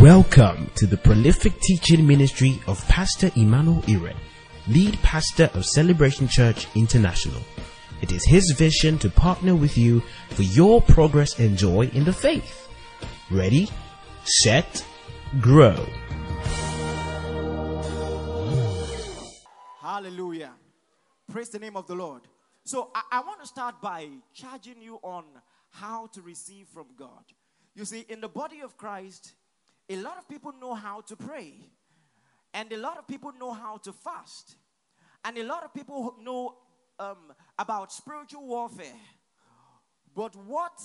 Welcome to the prolific teaching ministry of Pastor Emmanuel Iren, lead pastor of Celebration Church International. It is his vision to partner with you for your progress and joy in the faith. Ready, set, grow. Hallelujah. Praise the name of the Lord. So I, I want to start by charging you on how to receive from God. You see, in the body of Christ, a lot of people know how to pray, and a lot of people know how to fast, and a lot of people know um, about spiritual warfare. But what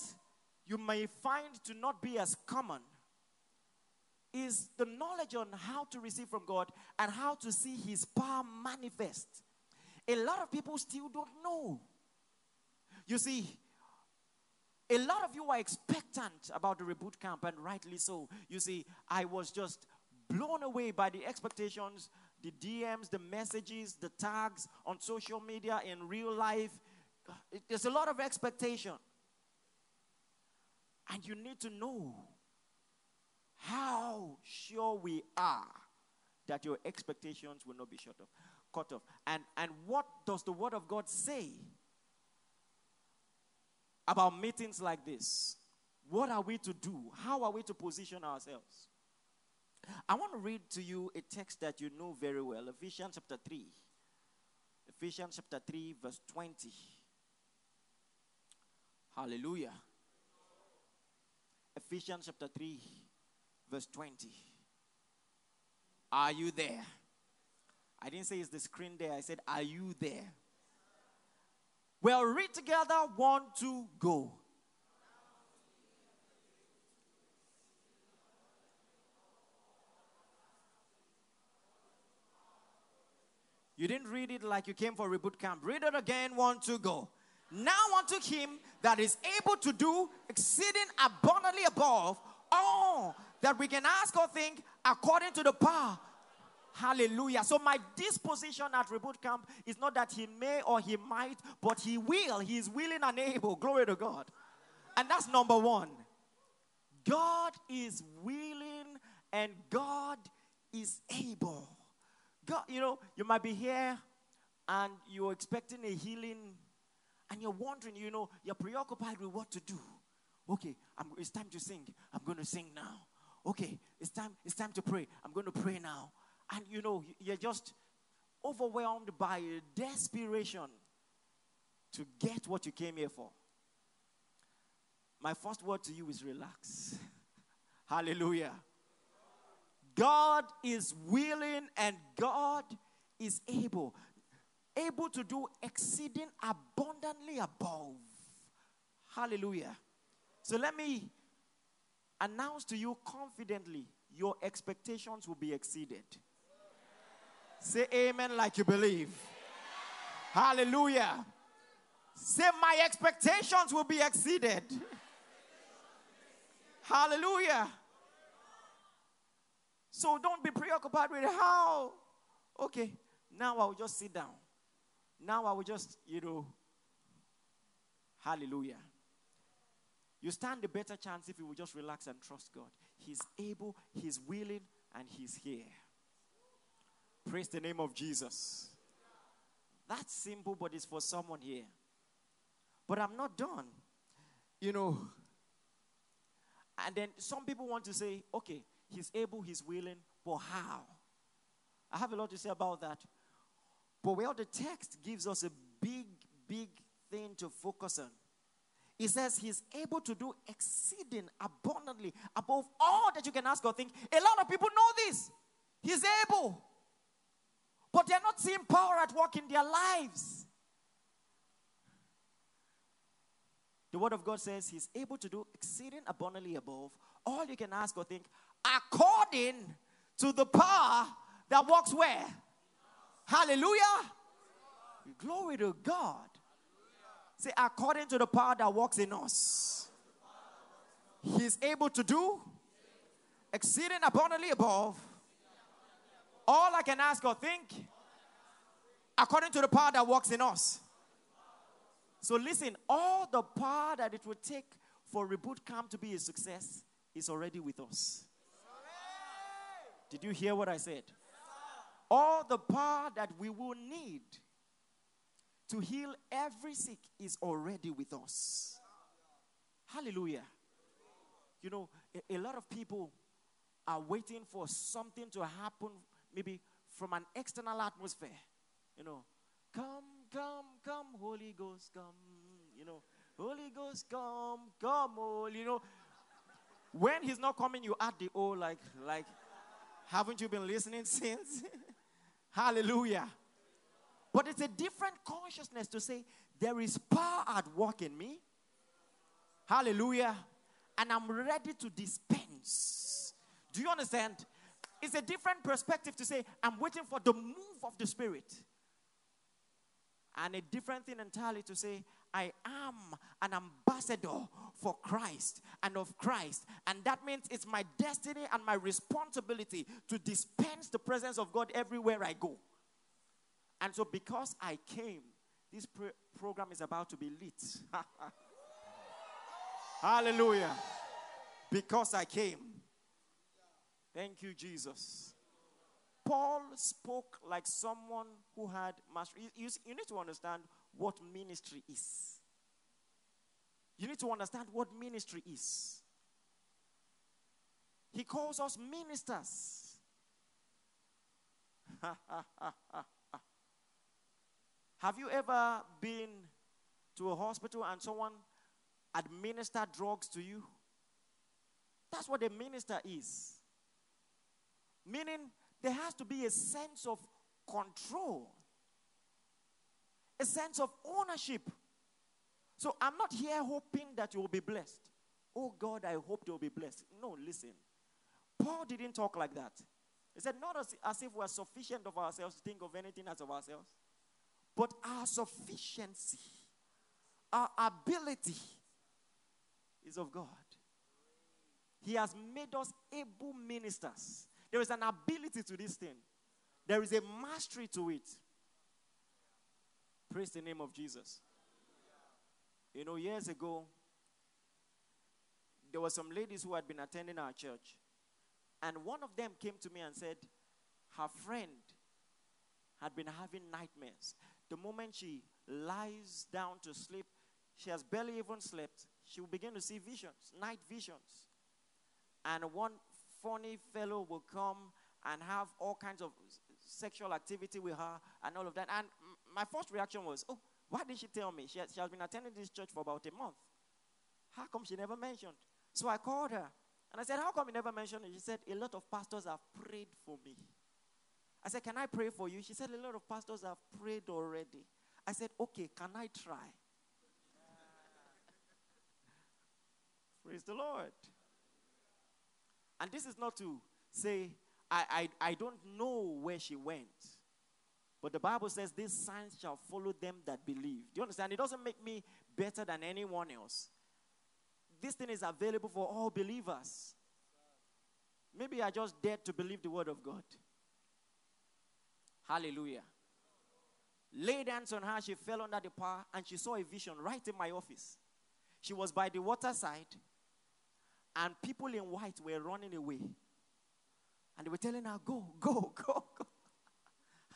you may find to not be as common is the knowledge on how to receive from God and how to see His power manifest. A lot of people still don't know. You see, a lot of you are expectant about the reboot camp, and rightly so. You see, I was just blown away by the expectations, the DMs, the messages, the tags on social media, in real life. Uh, there's a lot of expectation. And you need to know how sure we are that your expectations will not be shut off, cut off. And, and what does the Word of God say about meetings like this. What are we to do? How are we to position ourselves? I want to read to you a text that you know very well Ephesians chapter 3. Ephesians chapter 3, verse 20. Hallelujah. Ephesians chapter 3, verse 20. Are you there? I didn't say it's the screen there. I said, Are you there? We'll read together. One, two, go. You didn't read it like you came for reboot camp. Read it again. One, two, go. Now unto him that is able to do exceeding abundantly above all that we can ask or think according to the power Hallelujah. So my disposition at Reboot Camp is not that he may or he might, but he will. He is willing and able. Glory to God. And that's number one. God is willing and God is able. God, you know, you might be here and you're expecting a healing and you're wondering, you know, you're preoccupied with what to do. Okay, I'm, it's time to sing. I'm going to sing now. Okay, it's time. It's time to pray. I'm going to pray now and you know, you're just overwhelmed by desperation to get what you came here for. My first word to you is relax. Hallelujah. God is willing and God is able. Able to do exceeding abundantly above. Hallelujah. So let me announce to you confidently your expectations will be exceeded. Say amen like you believe. Hallelujah. Say, my expectations will be exceeded. Hallelujah. So don't be preoccupied with how. Okay, now I will just sit down. Now I will just, you know. Hallelujah. You stand a better chance if you will just relax and trust God. He's able, He's willing, and He's here. Praise the name of Jesus. That's simple, but it's for someone here. But I'm not done. You know, and then some people want to say, okay, he's able, he's willing, but how? I have a lot to say about that. But well, the text gives us a big, big thing to focus on. It says he's able to do exceeding abundantly above all that you can ask or think. A lot of people know this. He's able but they're not seeing power at work in their lives. The Word of God says He's able to do exceeding abundantly above all you can ask or think, according to the power that works where? Hallelujah. Glory to God. Say, according to the power that works in us, He's able to do exceeding abundantly above all I can ask or think, according to the power that works in us. So listen, all the power that it would take for Reboot Camp to be a success is already with us. Did you hear what I said? All the power that we will need to heal every sick is already with us. Hallelujah. You know, a, a, lot of people are waiting for something to happen, maybe from an external atmosphere. You know, come, come, come, Holy Ghost, come. You know, Holy Ghost, come, come, Holy. You know, when He's not coming, you add the oh, like, like, haven't you been listening since? Hallelujah. But it's a different consciousness to say, there is power at work in me. Hallelujah. And I'm ready to dispense. Do you understand? It's a different perspective to say, I'm waiting for the move of the Spirit. And a different thing entirely to say, I am an ambassador for Christ and of Christ. And that means it's my destiny and my responsibility to dispense the presence of God everywhere I go. And so, because I came, this program is about to be lit. Hallelujah. Because I came. Thank you, Jesus. Paul spoke like someone who had mastery. You, you, need to understand what ministry is. You need to understand what ministry is. He calls us ministers. Have you ever been to a hospital and someone administered drugs to you? That's what a minister is. Meaning, there has to be a sense of control, a sense of ownership. So I'm not here hoping that you will be blessed. Oh God, I hope you'll be blessed. No, listen. Paul didn't talk like that. He said, not as, as if we're sufficient of ourselves to think of anything as of ourselves. But our sufficiency, our ability is of God. He has made us able ministers. There is an ability to this thing, there is a mastery to it. Praise the name of Jesus. You know, years ago, there were some ladies who had been attending our church. And one of them came to me and said, her friend had been having nightmares. The moment she lies down to sleep, she has barely even slept. She will begin to see visions, night visions. And one funny fellow will come and have all kinds of sexual activity with her and all of that. And my first reaction was, oh, why did she tell me? She has, she has been attending this church for about a month. How come she never mentioned? So I called her and I said, How come you never mentioned it? She said, A lot of pastors have prayed for me. I said, Can I pray for you? She said, A lot of pastors have prayed already. I said, Okay, can I try? Praise the Lord. And this is not to say, I, I, I don't know where she went. But the Bible says, These signs shall follow them that believe. Do you understand? It doesn't make me better than anyone else. This thing is available for all believers. Maybe I just dared to believe the word of God. Hallelujah. Laid hands on her, she fell under the power, and she saw a vision right in my office. She was by the waterside, and people in white were running away. And they were telling her, Go, go, go, go.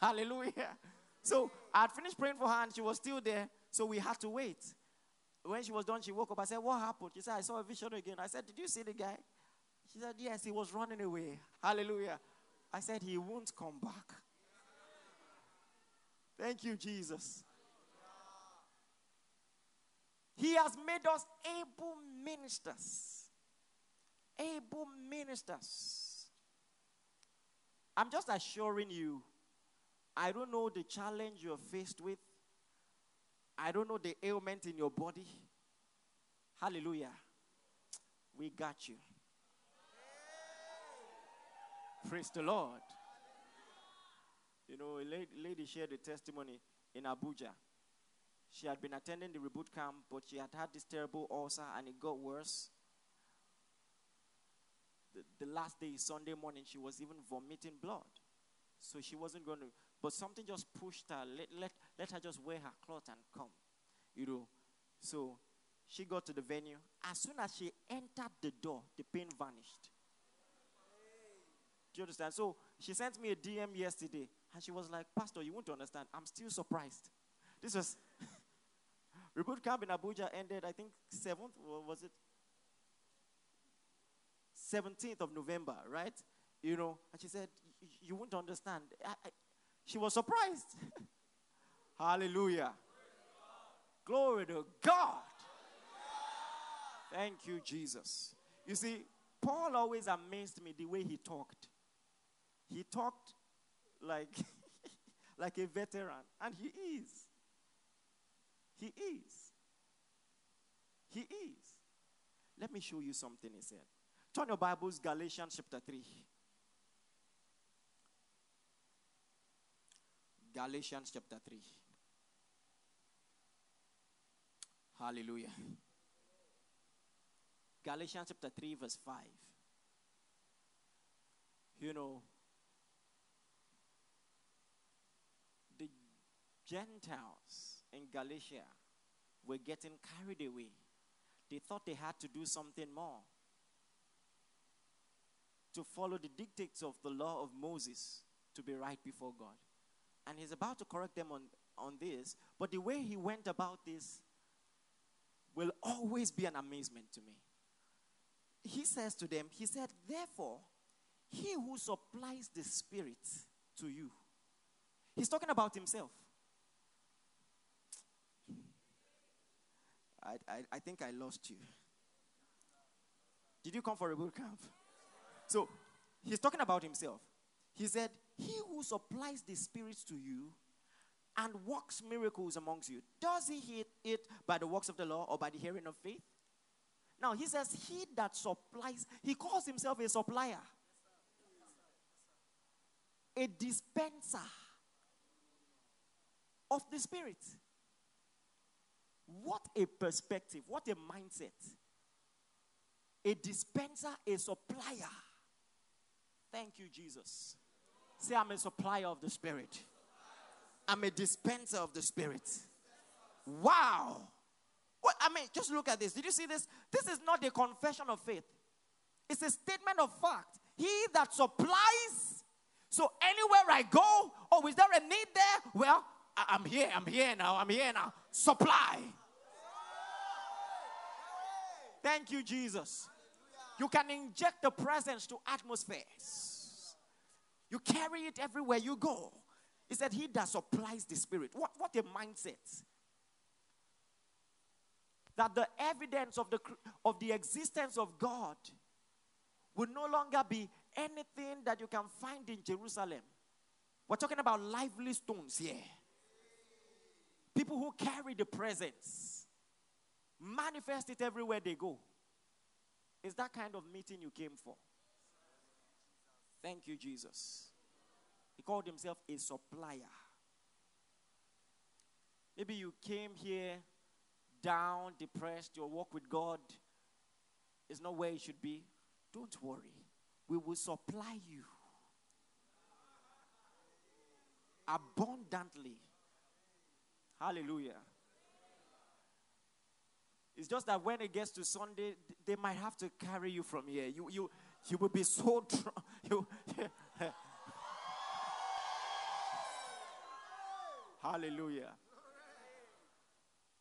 Hallelujah. So I had finished praying for her, and she was still there, so we had to wait. When she was done, she woke up. I said, What happened? She said, I saw a vision again. I said, Did you see the guy? She said, Yes, he was running away. Hallelujah. I said, He won't come back. Thank you, Jesus. He has made us able ministers. Able ministers. I'm just assuring you, I don't know the challenge you're faced with. I don't know the ailment in your body. Hallelujah. We got you. Praise the Lord. You know, a lady shared a testimony in Abuja. She had been attending the reboot camp, but she had had this terrible ulcer and it got worse. The, last day, Sunday morning, she was even vomiting blood. So she wasn't going to, but something just pushed her. Let, let, let her just wear her cloth and come. You know, so she got to the venue. As soon as she entered the door, the pain vanished. Do you understand? So she sent me a DM yesterday and she was like, Pastor, you won't understand. I'm still surprised. This was Reboot Camp in Abuja ended, I think, 7th, or was it? 17th of November, right? You know, and she said, You won't understand. I, I, she was surprised. Hallelujah. Glory to God. Thank you, Jesus. You see, Paul always amazed me the way he talked. He talked like, like a veteran, and he is. He is. He is. Let me show you something he said. Turn your Bibles, Galatians chapter 3. Galatians chapter 3. Hallelujah. Galatians chapter 3, verse 5. You know, the Gentiles in Galatia were getting carried away. They thought they had to do something more to follow the dictates of the law of Moses to be right before God. And he's about to correct them on, on this, but the way he went about this will always be an amazement to me. He says to them, He said, Therefore, he who supplies the Spirit to you, he's talking about himself. I, I, I think I lost you. Did you come for a boot camp? So he's talking about himself. He said, He who supplies the Spirit to you and works miracles amongst you, does he hit it by the works of the law or by the hearing of faith? Now he says, He that supplies, he calls himself a supplier, a dispenser of the Spirit. What a perspective, what a mindset. A dispenser, a supplier. Thank you, Jesus. Say, I'm a supplier of the Spirit. I'm a dispenser of the Spirit. Wow. What, I mean, just look at this. Did you see this? This is not a confession of faith, it's a statement of fact. He that supplies, so anywhere I go, oh, is there a need there? Well, I- I'm here, I'm here now, I'm here now. Supply. Thank you, Jesus. You can inject the presence to atmospheres. You carry it everywhere you go. He said, He that supplies the Spirit. What, what a mindset. That the evidence of the, of the existence of God will no longer be anything that you can find in Jerusalem. We're talking about lively stones here. People who carry the presence, manifest it everywhere they go. Is that kind of meeting you came for? Thank you, Jesus. He called himself a supplier. Maybe you came here down, depressed, your walk with God is not where it should be. Don't worry. We will supply you abundantly. Hallelujah. It's just that when it gets to Sunday, they might have to carry you from here. You, you, you will be so drunk. You, Hallelujah.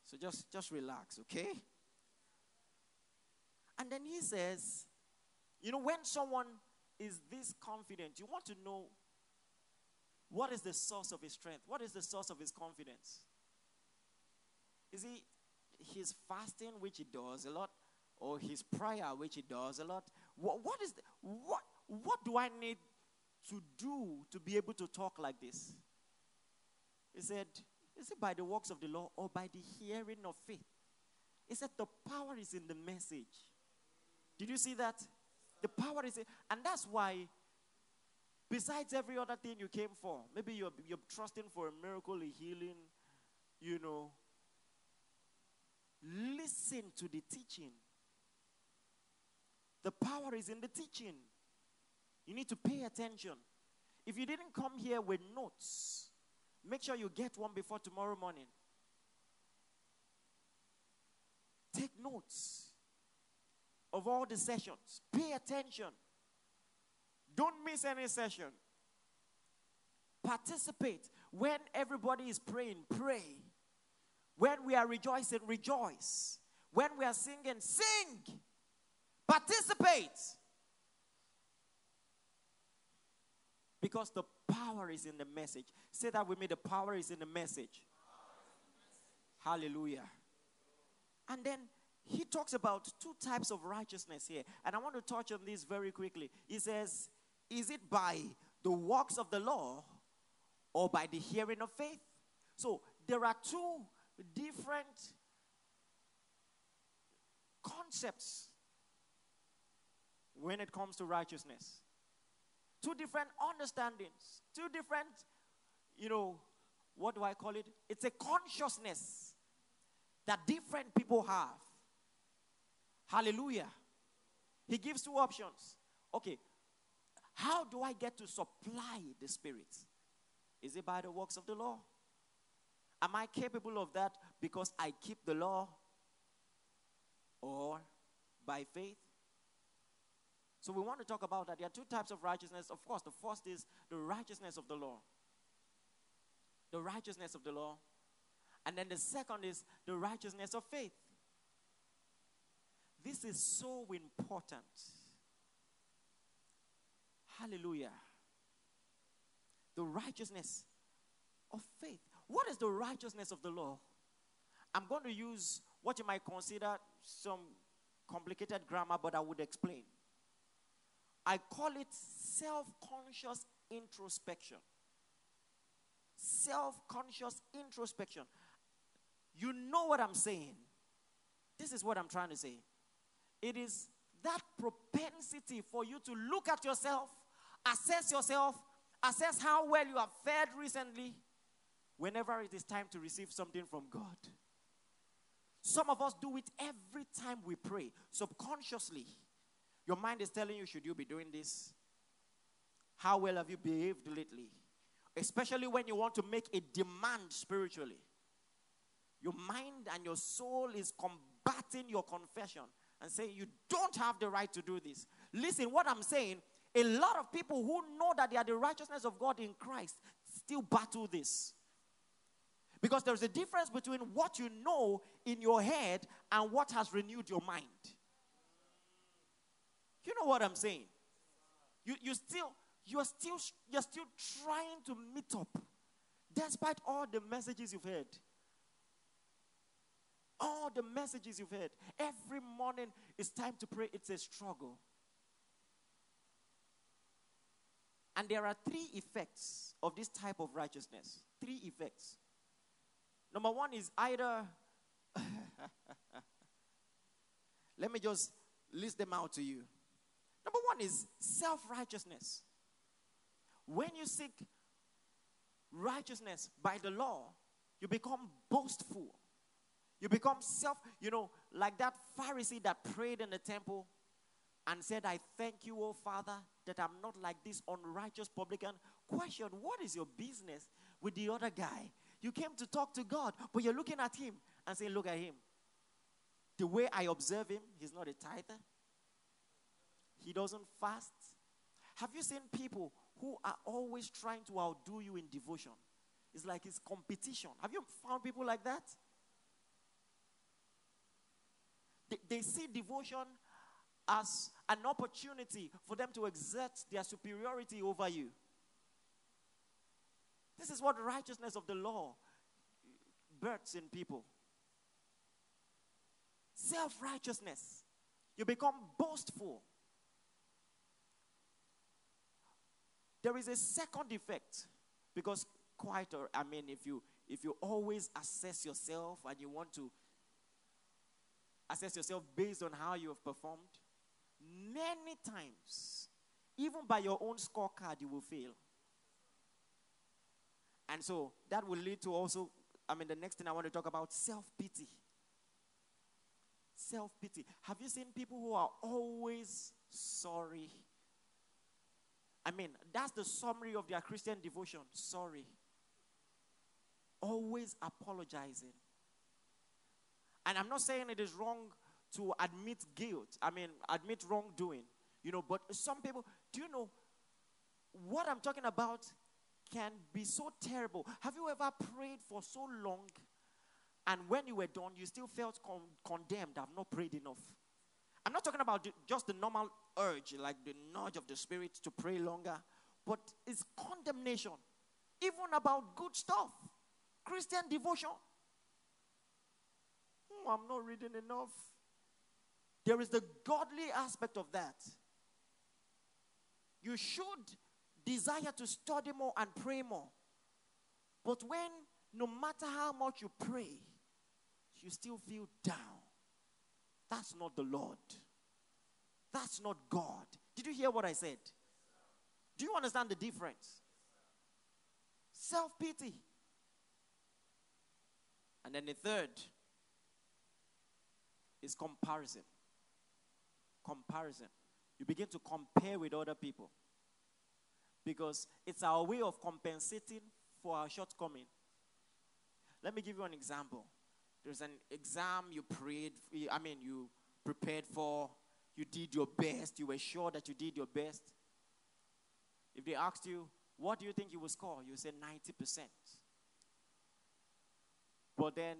So just, just relax, okay? And then he says, you know, when someone is this confident, you want to know what is the source of his strength? What is the source of his confidence? Is he his fasting, which he does a lot, or his prayer, which he does a lot? What, what is the, what what do I need to do to be able to talk like this? He said, Is it by the works of the law or by the hearing of faith? He said, The power is in the message. Did you see that? The power is in, and that's why, besides every other thing you came for, maybe you're, you're trusting for a miracle, a healing, you know, listen to the teaching. The power is in the teaching. You need to pay attention. If you didn't come here with notes, make sure you get one before tomorrow morning. Take notes of all the sessions. Pay attention. Don't miss any session. Participate. When everybody is praying, pray. When we are rejoicing, rejoice. When we are singing, sing. Participate. Because the power is in the message. Say that with me the power is in the message. Hallelujah. And then he talks about two types of righteousness here. And I want to touch on this very quickly. He says, Is it by the works of the law or by the hearing of faith? So there are two different concepts when it comes to righteousness. Two different understandings, two different, you know, what do I call it? It's a consciousness that different people have. Hallelujah. He gives two options. Okay, how do I get to supply the Spirit? Is it by the works of the law? Am I capable of that because I keep the law or by faith? So we want to talk about that. There are two types of righteousness. Of course, the first is the righteousness of the law. The righteousness of the law. And then the second is the righteousness of faith. This is so important. Hallelujah. The righteousness of faith. What is the righteousness of the law? I'm going to use what you might consider some complicated grammar, but I would explain. I call it self conscious introspection. Self conscious introspection. You know what I'm saying. This is what I'm trying to say. It is that propensity for you to look at yourself, assess yourself, assess how well you have fared recently, whenever it is time to receive something from God. Some of us do it every time we pray, subconsciously. Your mind is telling you, should you be doing this? How well have you behaved lately? Especially when you want to make a demand spiritually. Your mind and your soul is combating your confession and saying, You don't have the right to do this. Listen, what I'm saying, a lot of people who know that they are the righteousness of God in Christ still battle this. Because there's a difference between what you know in your head and what has renewed your mind. You know what I'm saying? You, you still, you're still, you're still trying to meet up despite all the messages you've heard. All the messages you've heard. Every morning it's time to pray, it's a struggle. And there are three effects of this type of righteousness. Three effects. Number one is either, let me just list them out to you. Number one is self righteousness. When you seek righteousness by the law, you become boastful. You become self, you know, like that Pharisee that prayed in the temple and said, I thank you, O Father, that I'm not like this unrighteous publican. Question What is your business with the other guy? You came to talk to God, but you're looking at him and saying, Look at him. The way I observe him, he's not a tither. He doesn't fast. Have you seen people who are always trying to outdo you in devotion? It's like it's competition. Have you found people like that? They, they see devotion as an opportunity for them to exert their superiority over you. This is what righteousness of the law births in people. Self righteousness. You become boastful. There is a second effect because quite I mean if you if you always assess yourself and you want to assess yourself based on how you have performed, many times, even by your own scorecard, you will fail. And so that will lead to also, I mean, the next thing I want to talk about self pity. Self pity. Have you seen people who are always sorry? I mean, that's the summary of their Christian devotion sorry. Always apologizing. And I'm not saying it is wrong to admit guilt. I mean, admit wrongdoing. You know, but some people, do you know, what I'm talking about can be so terrible. Have you ever prayed for so long and when you were done, you still felt con- condemned? I've not prayed enough. I'm not talking about just the normal urge, like the nudge of the spirit to pray longer, but it's condemnation, even about good stuff, Christian devotion. Oh, I'm not reading enough. There is the godly aspect of that. You should desire to study more and pray more. But when, no matter how much you pray, you still feel down, that's not the Lord. That's not God. Did you hear what I said? Do you understand the difference? Self pity. And then the third is comparison. Comparison. You begin to compare with other people because it's our way of compensating for our shortcoming. Let me give you an example. There's an exam you prayed, I mean, you prepared for, you did your best, you were sure that you did your best. If they asked you, what do you think you will score? You say 90%. But then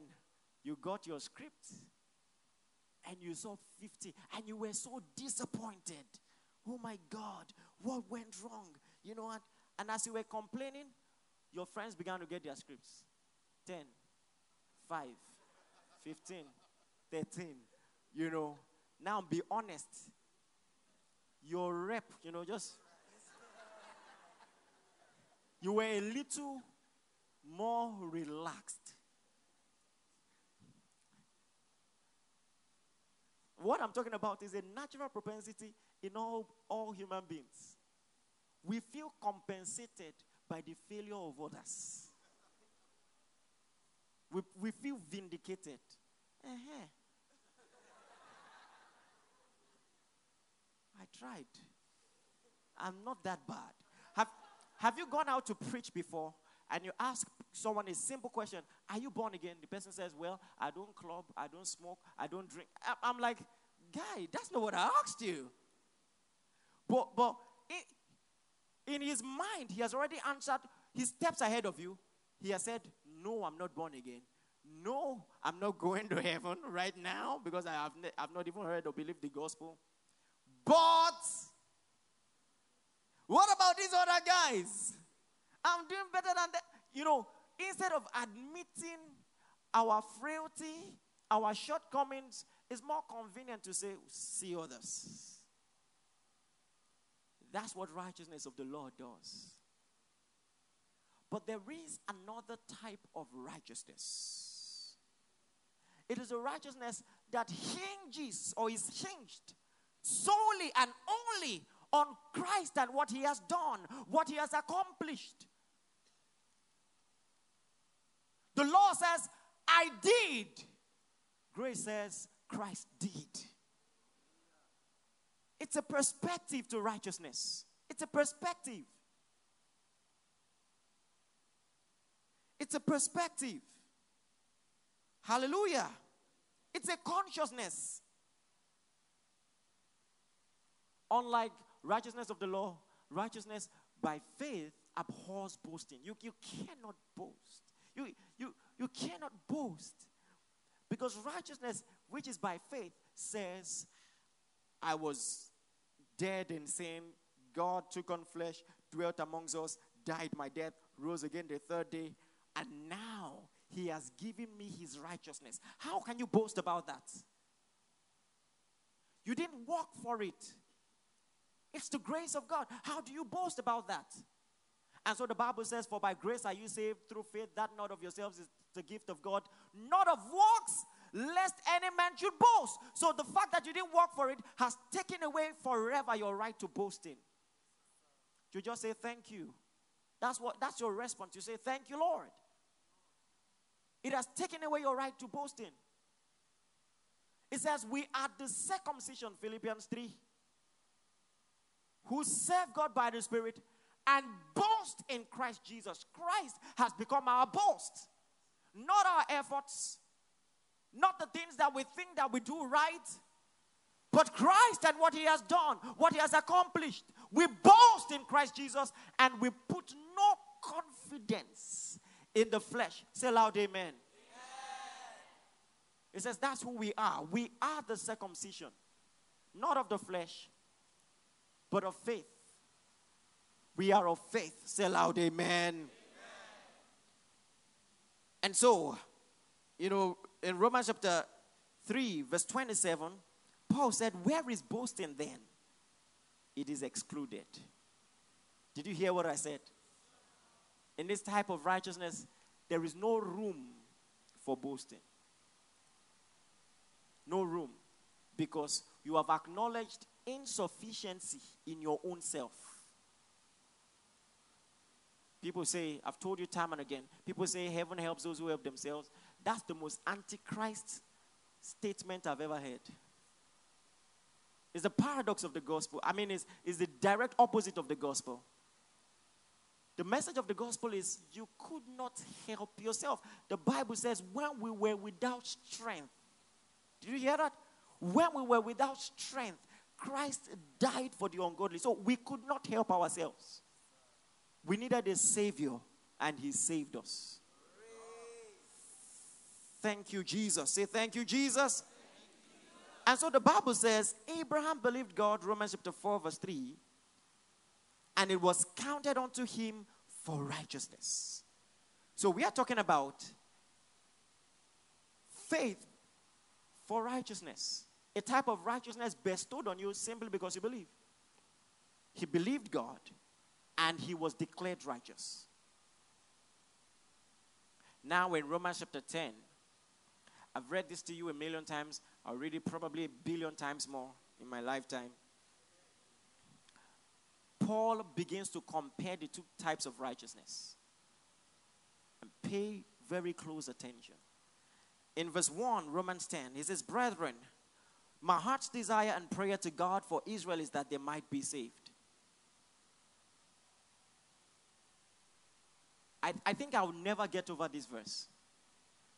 you got your script and you saw 50 and you were so disappointed. Oh my God, what went wrong? You know what? And as you were complaining, your friends began to get their scripts 10, 5, 15, 13. You know, now be honest. Your rep, you know, just. You were a little more relaxed. What I'm talking about is a natural propensity in all, all human beings we feel compensated by the failure of others. We, we feel vindicated. Uh-huh. I tried. I'm not that bad. Have, have you gone out to preach before and you ask someone a simple question Are you born again? The person says, Well, I don't club, I don't smoke, I don't drink. I'm like, Guy, that's not what I asked you. But, but in his mind, he has already answered. He steps ahead of you. He has said, No, I'm not born again. No, I'm not going to heaven right now because I have ne- I've not even heard or believed the gospel. But what about these other guys? I'm doing better than that. You know, instead of admitting our frailty, our shortcomings, it's more convenient to say, see others. That's what righteousness of the Lord does. But there is another type of righteousness. It is a righteousness that hinges or is hinged solely and only on Christ and what he has done, what he has accomplished. The law says, I did. Grace says, Christ did. It's a perspective to righteousness. It's a perspective. It's a perspective. Hallelujah. It's a consciousness. Unlike righteousness of the law, righteousness by faith abhors boasting. You, you cannot boast. You, you, you cannot boast. Because righteousness, which is by faith, says, I was dead in sin. God took on flesh, dwelt amongst us, died my death, rose again the third day, and now he has given me his righteousness. How can you boast about that? You didn't work for it. It's the grace of God. How do you boast about that? And so the Bible says, For by grace are you saved through faith, that not of yourselves is the gift of God, not of works, lest any man should boast. So the fact that you didn't work for it has taken away forever your right to boasting. You just say thank you. That's what that's your response. You say thank you, Lord. It has taken away your right to boasting. It says we are the circumcision, Philippians 3, who serve God by the Spirit and boast in Christ Jesus. Christ has become our boast, not our efforts, not the things that we think that we do right, but Christ and what he has done, what he has accomplished. We boast in Christ Jesus and we put no confidence in the flesh. Say loud, amen. It says that's who we are. We are the circumcision, not of the flesh, but of faith. We are of faith. Say loud, amen. amen. And so, you know, in Romans chapter 3, verse 27, Paul said, Where is boasting then? It is excluded. Did you hear what I said? In this type of righteousness, there is no room for boasting. No room. Because you have acknowledged insufficiency in your own self. People say, I've told you time and again, people say heaven helps those who help themselves. That's the most antichrist statement I've ever heard. It's the paradox of the gospel. I mean, it's, it's the direct opposite of the gospel. The message of the gospel is you could not help yourself. The Bible says, when we were without strength, did you hear that? When we were without strength, Christ died for the ungodly. So we could not help ourselves. We needed a Savior, and He saved us. Thank you, Jesus. Say, Thank you, Jesus. And so the Bible says Abraham believed God, Romans chapter 4, verse 3, and it was counted unto him for righteousness. So we are talking about faith for righteousness, a type of righteousness bestowed on you simply because you believe. He believed God and he was declared righteous. Now, in Romans chapter 10, I've read this to you a million times. I'll read it probably a billion times more in my lifetime. Paul begins to compare the two types of righteousness. And pay very close attention. In verse 1, Romans 10, he says, Brethren, my heart's desire and prayer to God for Israel is that they might be saved. I, I think I'll never get over this verse.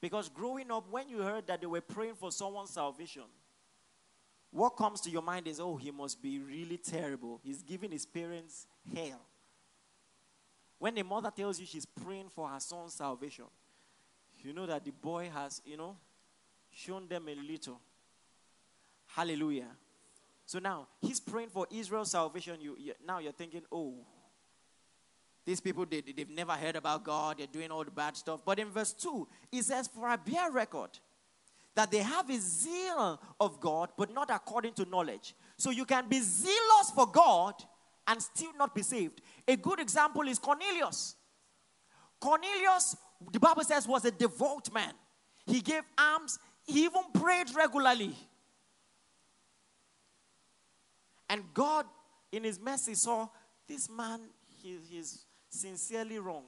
Because growing up, when you heard that they were praying for someone's salvation, what comes to your mind is, oh, he must be really terrible. He's giving his parents hell. When a mother tells you she's praying for her son's salvation, you know that the boy has, you know, shown them a little. Hallelujah. So now he's praying for Israel's salvation. You, you now you're thinking, oh, these people, they, they've never heard about God. They're doing all the bad stuff. But in verse 2, it says, For I bear record that they have a zeal of God, but not according to knowledge. So you can be zealous for God and still not be saved. A good example is Cornelius. Cornelius, the Bible says, was a devout man. He gave alms, he even prayed regularly. And God, in his mercy, saw this man, he, he's sincerely wrong.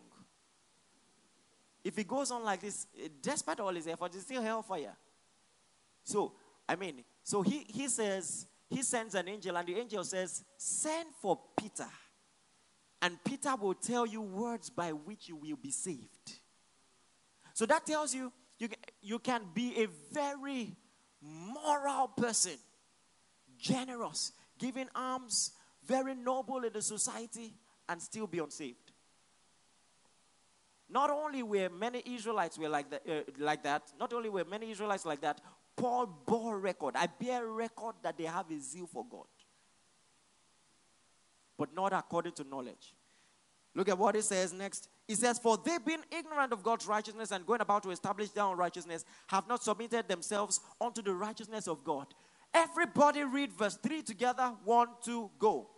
If he goes on like this, eh, despite all his efforts, it's still hellfire. So, I mean, so he, he says, he sends an angel, and the angel says, Send for Peter, and Peter will tell you words by which you will be saved. So that tells you you, you can be a very moral person, generous, giving alms, very noble in the society, and still be unsaved. Not only were many Israelites were like that, uh, like that, not only were many Israelites like that, Paul bore record. I bear record that they have a zeal for God, but not according to knowledge. Look at what it says next. It says, For they being ignorant of God's righteousness and going about to establish their own righteousness, have not submitted themselves unto the righteousness of God. Everybody read verse 3 together. One, two, go.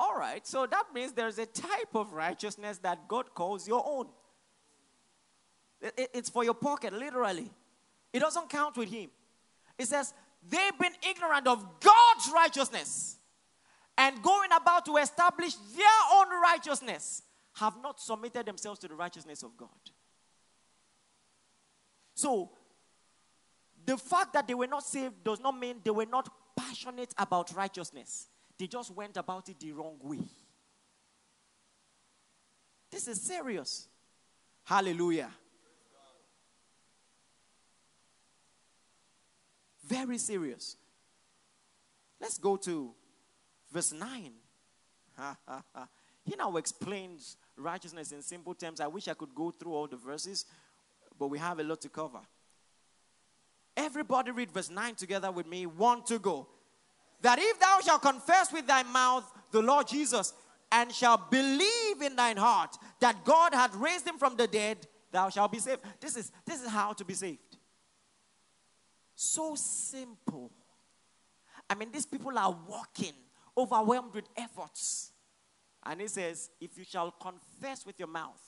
All right, so that means there's a type of righteousness that God calls your own. It's for your pocket, literally. It doesn't count with Him. It says, they've been ignorant of God's righteousness and going about to establish their own righteousness, have not submitted themselves to the righteousness of God. So, the fact that they were not saved does not mean they were not passionate about righteousness. They just went about it the wrong way. This is serious. Hallelujah. Very serious. Let's go to verse 9. he now explains righteousness in simple terms. I wish I could go through all the verses, but we have a lot to cover. Everybody read verse 9 together with me. One to go. That if thou shalt confess with thy mouth the Lord Jesus and shalt believe in thine heart that God hath raised him from the dead, thou shalt be saved. This is, this is how to be saved. So simple. I mean, these people are walking, overwhelmed with efforts. And he says, If you shall confess with your mouth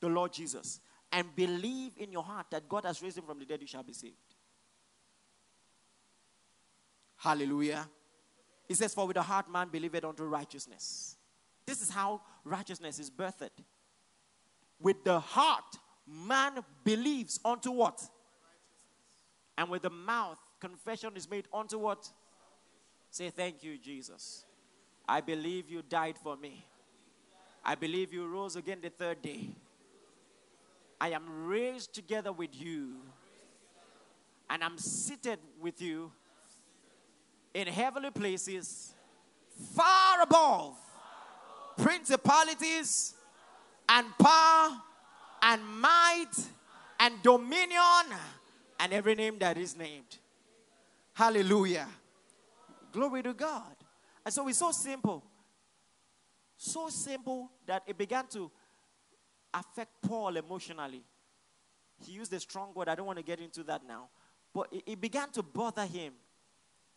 the Lord Jesus and believe in your heart that God has raised him from the dead, you shall be saved. Hallelujah. He says, For with the heart man believeth unto righteousness. This is how righteousness is birthed. With the heart, man believes unto what? And with the mouth, confession is made unto what? Say, Thank you, Jesus. I believe you died for me. I believe you rose again the third day. I am raised together with you. And I'm seated with you in heavenly places, far above principalities and power and might and dominion and every name that is named. Hallelujah. Glory to God. And so it's so simple. So simple that it began to affect Paul emotionally. He used a strong word. I don't want to get into that now. But it, it began to bother him.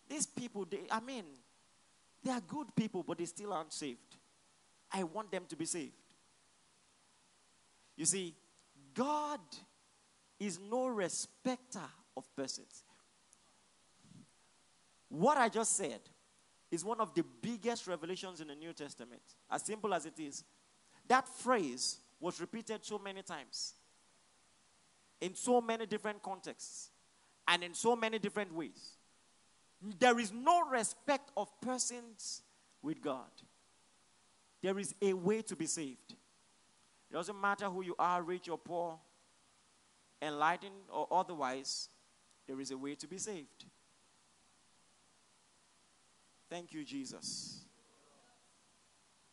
These people, they, I mean, they are good people, but they still aren't saved. I want them to be saved. You see, God is no respecter of persons. What I just said is one of the biggest revelations in the New Testament, as simple as it is. That phrase was repeated so many times, in so many different contexts, and in so many different ways. There is no respect of persons with God. There is a way to be saved. It doesn't matter who you are, rich or poor, enlightened or otherwise, there is a way to be saved. Thank you, Jesus.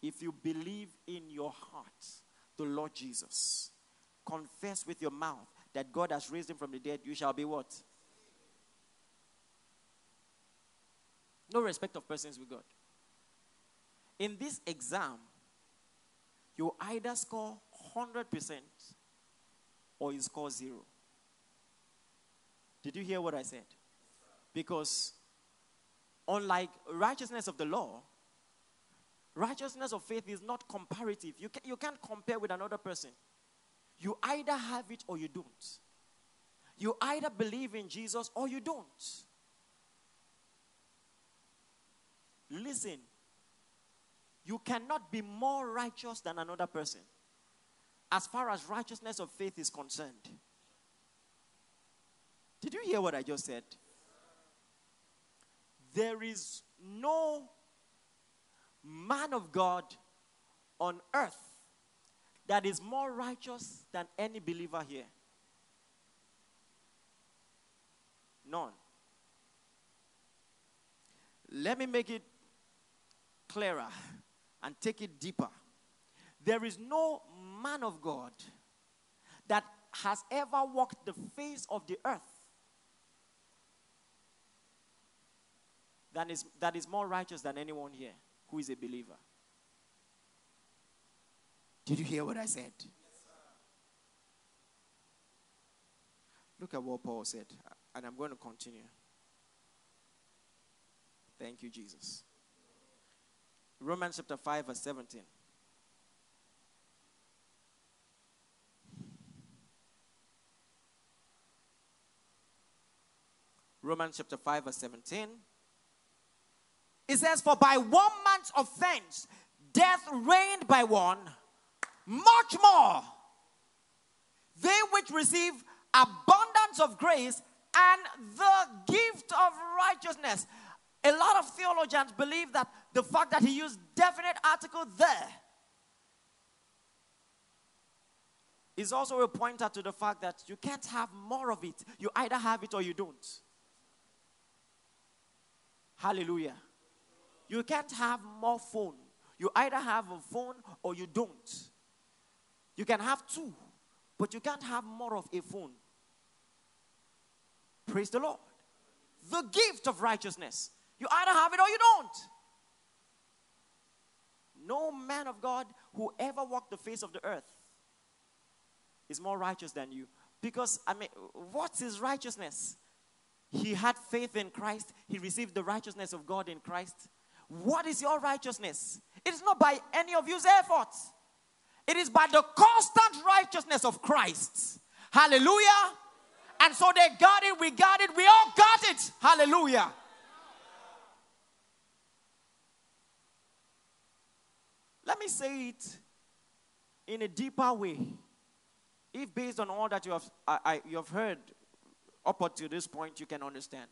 If you believe in your heart the Lord Jesus, confess with your mouth that God has raised him from the dead, you shall be what? No respect of persons with God. In this exam, you either score 100% or you score zero. Did you hear what I said? Because unlike righteousness of the law, righteousness of faith is not comparative. You, can, you can't compare with another person. You either have it or you don't. You either believe in Jesus or you don't. Listen, you cannot be more righteous than another person as far as righteousness of faith is concerned. Did you hear what I just said? There is no man of God on earth that is more righteous than any believer here. None. Let me make it clearer and take it deeper. There is no man of God that has ever walked the face of the earth that is, that is more righteous than anyone here who is a believer. Did you hear what I said? Look at what Paul said, and I'm going to continue. Thank you, Jesus. Romans chapter 5, verse 17. Romans chapter 5, verse 17. It says, For by one man's offense, death reigned by one, much more. They which receive abundance of grace and the gift of righteousness. A lot of theologians believe that the fact that he used definite article there is also a pointer to the fact that you can't have more of it. You either have it or you don't. Hallelujah. You can't have more phone. You either have a phone or you don't. You can have two, but you can't have more of a phone. Praise the Lord. The gift of righteousness. You either have it or you don't. No man of God who ever walked the face of the earth is more righteous than you. Because, I mean, what's his righteousness? He had faith in Christ, he received the righteousness of God in Christ. What is your righteousness? It is not by any of your efforts, it is by the constant righteousness of Christ. Hallelujah. And so they got it, we got it, we all got it. Hallelujah. Let me say it in a deeper way. If based on all that you have, I, I, you have heard up to this point, you can understand.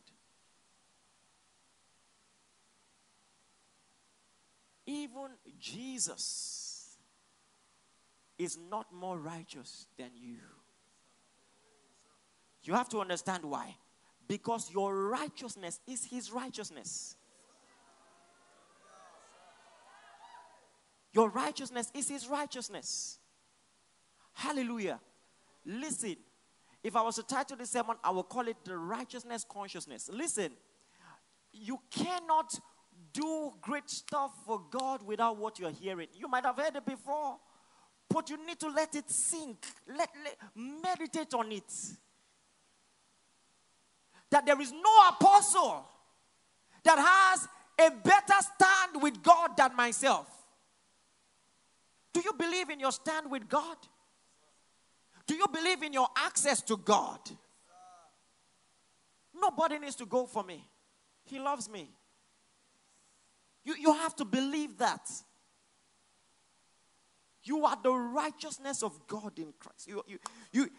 Even Jesus is not more righteous than you. You have to understand why. Because your righteousness is his righteousness. Your righteousness is his righteousness. Hallelujah. Listen, if I was to title this sermon, I would call it the righteousness consciousness. Listen, you cannot do great stuff for God without what you're hearing. You might have heard it before, but you need to let it sink. Let, let meditate on it. That there is no apostle that has a better stand with God than myself. Do you believe in your stand with God? Do you believe in your access to God? Nobody needs to go for me. He loves me. You, you have to believe that. You are the righteousness of God in Christ. You, you, you,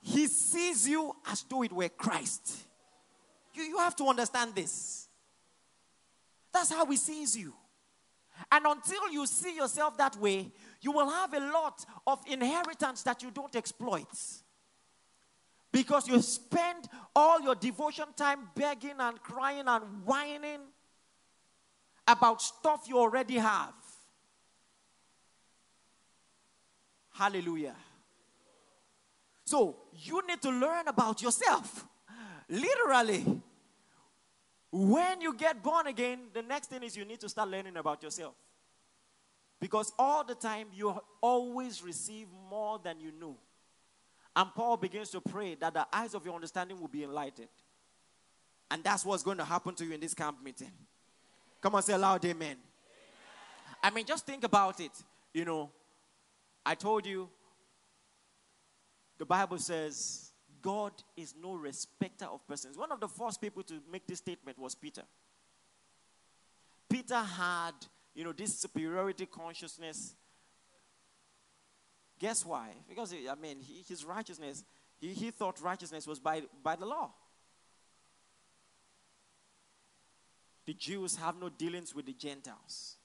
he sees you as though it were Christ. You, you have to understand this. That's how he sees you. And until you see yourself that way, you will have a lot of inheritance that you don't exploit. Because you spend all your devotion time begging and crying and whining about stuff you already have. Hallelujah. So you need to learn about yourself. Literally. When you get born again, the next thing is you need to start learning about yourself. Because all the time you always receive more than you know. And Paul begins to pray that the eyes of your understanding will be enlightened. And that's what's going to happen to you in this camp meeting. Come on, say loud amen. amen. I mean, just think about it. You know, I told you the Bible says God is no respecter of persons. One of the first people to make this statement was Peter. Peter had, you know, this superiority consciousness. Guess why? Because, I mean, he, his righteousness, he, he thought righteousness was by, by the law. the Jews have no dealings with the Gentiles.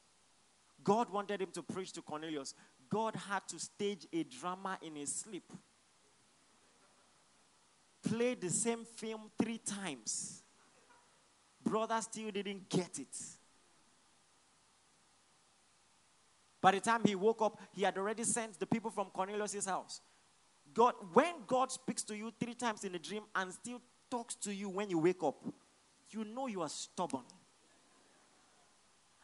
God wanted him to preach to Cornelius. God had to stage a drama in his sleep. Play the same film three times. Brother still didn't get it. By the time he woke up, he had already sent the people from Cornelius' house. God, when God speaks to you three times in a dream and still talks to you when you wake up, you know you are stubborn.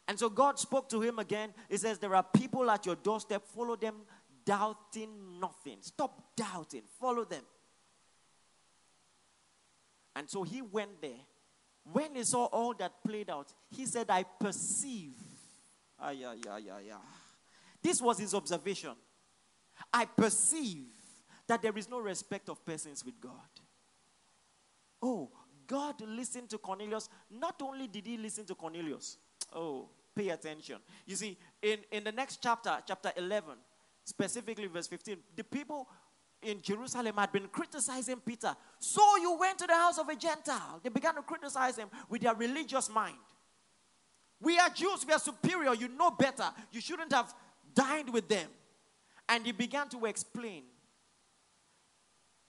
And so God spoke to him again. He says, There are people at your doorstep, follow them, doubting nothing. Stop doubting, follow them. And so he went there. When he saw all that played out, he said, I perceive. Ah, yeah, yeah, yeah, yeah. This was his observation. I perceive that there is no respect of persons with God. Oh, God listened to Cornelius. Not only did he listen to Cornelius, oh, pay attention. You see, in, in the next chapter, chapter 11, specifically verse 15, the people in Jerusalem had been criticizing Peter. So you went to the house of a Gentile. They began to criticize him with their religious mind. We are Jews, we are superior, you know better. You shouldn't have dined with them. And he began to explain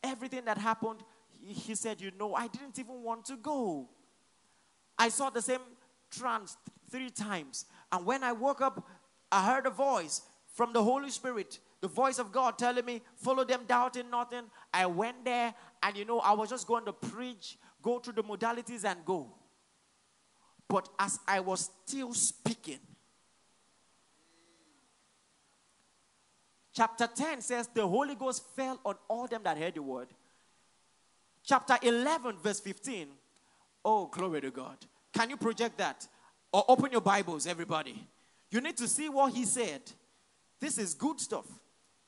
everything that happened, he, said, You know, I didn't even want to go. I saw the same trance three times. And when I woke up, I heard a voice from the Holy Spirit, the voice of God telling me, Follow them, doubting nothing. I went there, and you know, I was just going to preach, go through the modalities, and go. But as I was still speaking, chapter 10 says, The Holy Ghost fell on all them that heard the word. Chapter 11, verse 15. Oh, glory to God. Can you project that? Or open your Bibles, everybody. You need to see what he said. This is good stuff.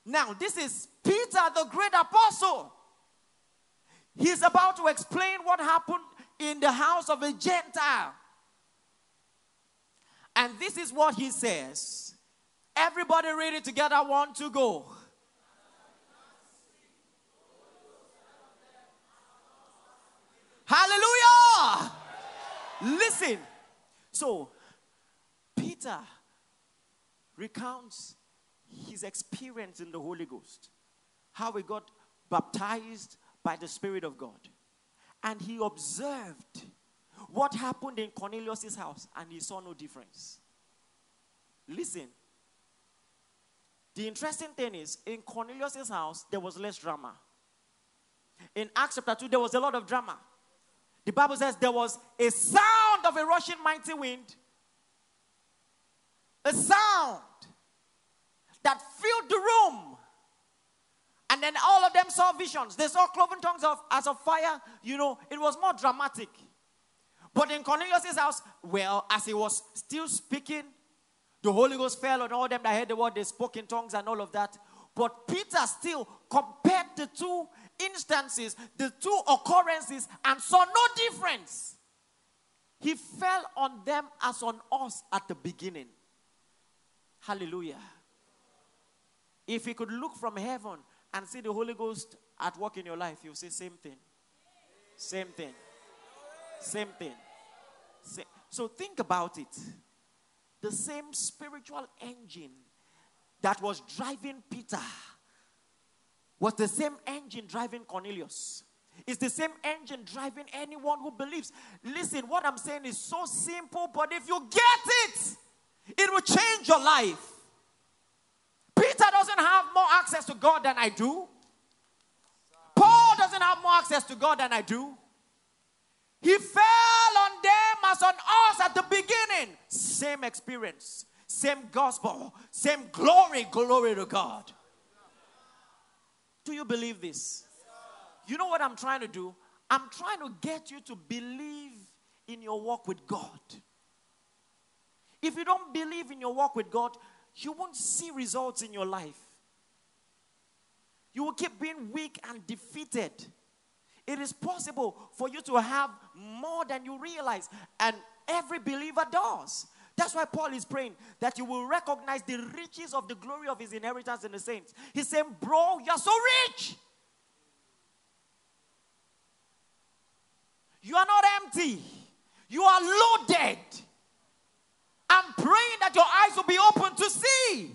Now, this is Peter, the great apostle. He's about to explain what happened in the house of a Gentile. And this is what he says. Everybody read it together. One to go. Hallelujah. Listen. So, Peter recounts his experience in the Holy Ghost, how he got baptized by the Spirit of God. And he observed what happened in Cornelius' house and he saw no difference. Listen. The interesting thing is, in Cornelius' house, there was less drama. In Acts chapter 2, there was a lot of drama. The Bible says there was a sound of a rushing mighty wind, a sound that filled the room. And then all of them saw visions. They saw cloven tongues of, as of fire. You know, it was more dramatic. But in Cornelius' house, well, as he was still speaking, the Holy Ghost fell on all them that heard the word. They spoke in tongues and all of that. But Peter still compared the two instances, the two occurrences, and saw no difference. He fell on them as on us at the beginning. Hallelujah. If you could look from heaven and see the Holy Ghost at work in your life, you'll say same thing. Same thing. Same thing. Same. So think about it. The same spiritual engine that was driving Peter was the same engine driving Cornelius. It's the same engine driving anyone who believes. Listen, what I'm saying is so simple, but if you get it, it will change your life. Doesn't have more access to God than I do. Paul doesn't have more access to God than I do. He fell on them as on us at the beginning. Same experience, same gospel, same glory, glory to God. Do you believe this? You know what I'm trying to do? I'm trying to get you to believe in your walk with God. If you don't believe in your walk with God, you won't see results in your life. You will keep being weak and defeated. It is possible for you to have more than you realize, and every believer does. That's why Paul is praying that you will recognize the riches of the glory of his inheritance in the saints. He's saying, Bro, you're so rich. You are not empty, you are loaded. I'm praying that your eyes will be open to see.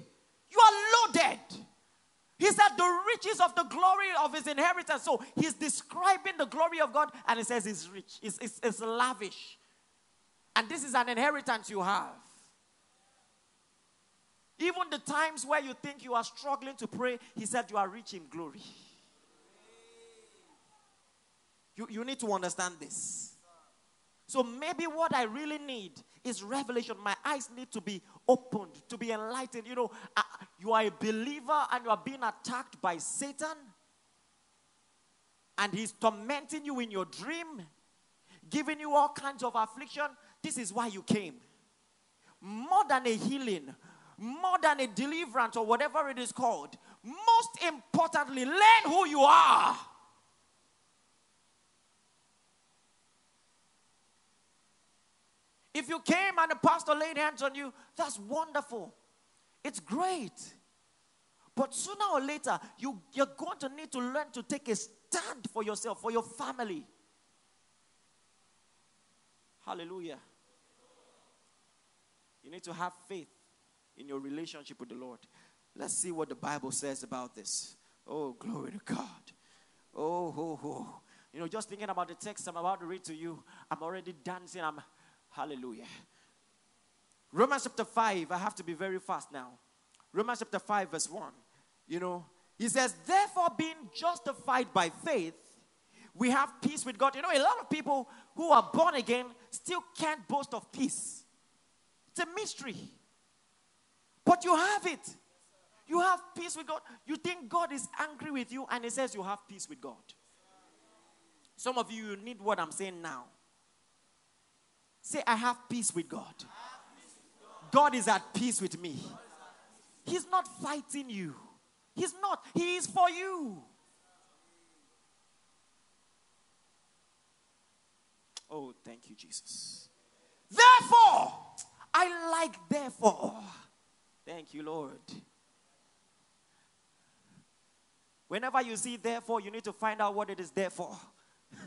You are loaded. He said the riches of the glory of his inheritance. So he's describing the glory of God and he says it's rich, it's, it's, it's lavish. And this is an inheritance you have. Even the times where you think you are struggling to pray, he said you are rich in glory. You, you need to understand this. So maybe what I really need is revelation. My eyes need to be opened, to be enlightened. You know, uh, you are a believer and you are being attacked by Satan, and he's tormenting you in your dream, giving you all kinds of affliction. This is why you came. More than a healing, more than a deliverance, or whatever it is called, most importantly, learn who you are. If you came and the pastor laid hands on you, that's wonderful. It's great. But sooner or later, you, you're going to need to learn to take a stand for yourself, for your family. Hallelujah. You need to have faith in your relationship with the Lord. Let's see what the Bible says about this. Oh, glory to God. Oh, ho, ho. You know, just thinking about the text I'm about to read to you, I'm already dancing. I'm hallelujah. Romans chapter 5, I have to be very fast now. Romans chapter 5, verse 1. You know, he says, Therefore, being justified by faith, we have peace with God. You know, a lot of people who are born again still can't boast of peace. It's a mystery. But you have it. You have peace with God. You think God is angry with you, and He says you have peace with God. Some of you need what I'm saying now. Say, I have peace with God. God is at peace with me. He's not fighting you. He's not. He is for you. Oh, thank you, Jesus. Therefore, I like therefore. Thank you, Lord. Whenever you see therefore, you need to find out what it is there for.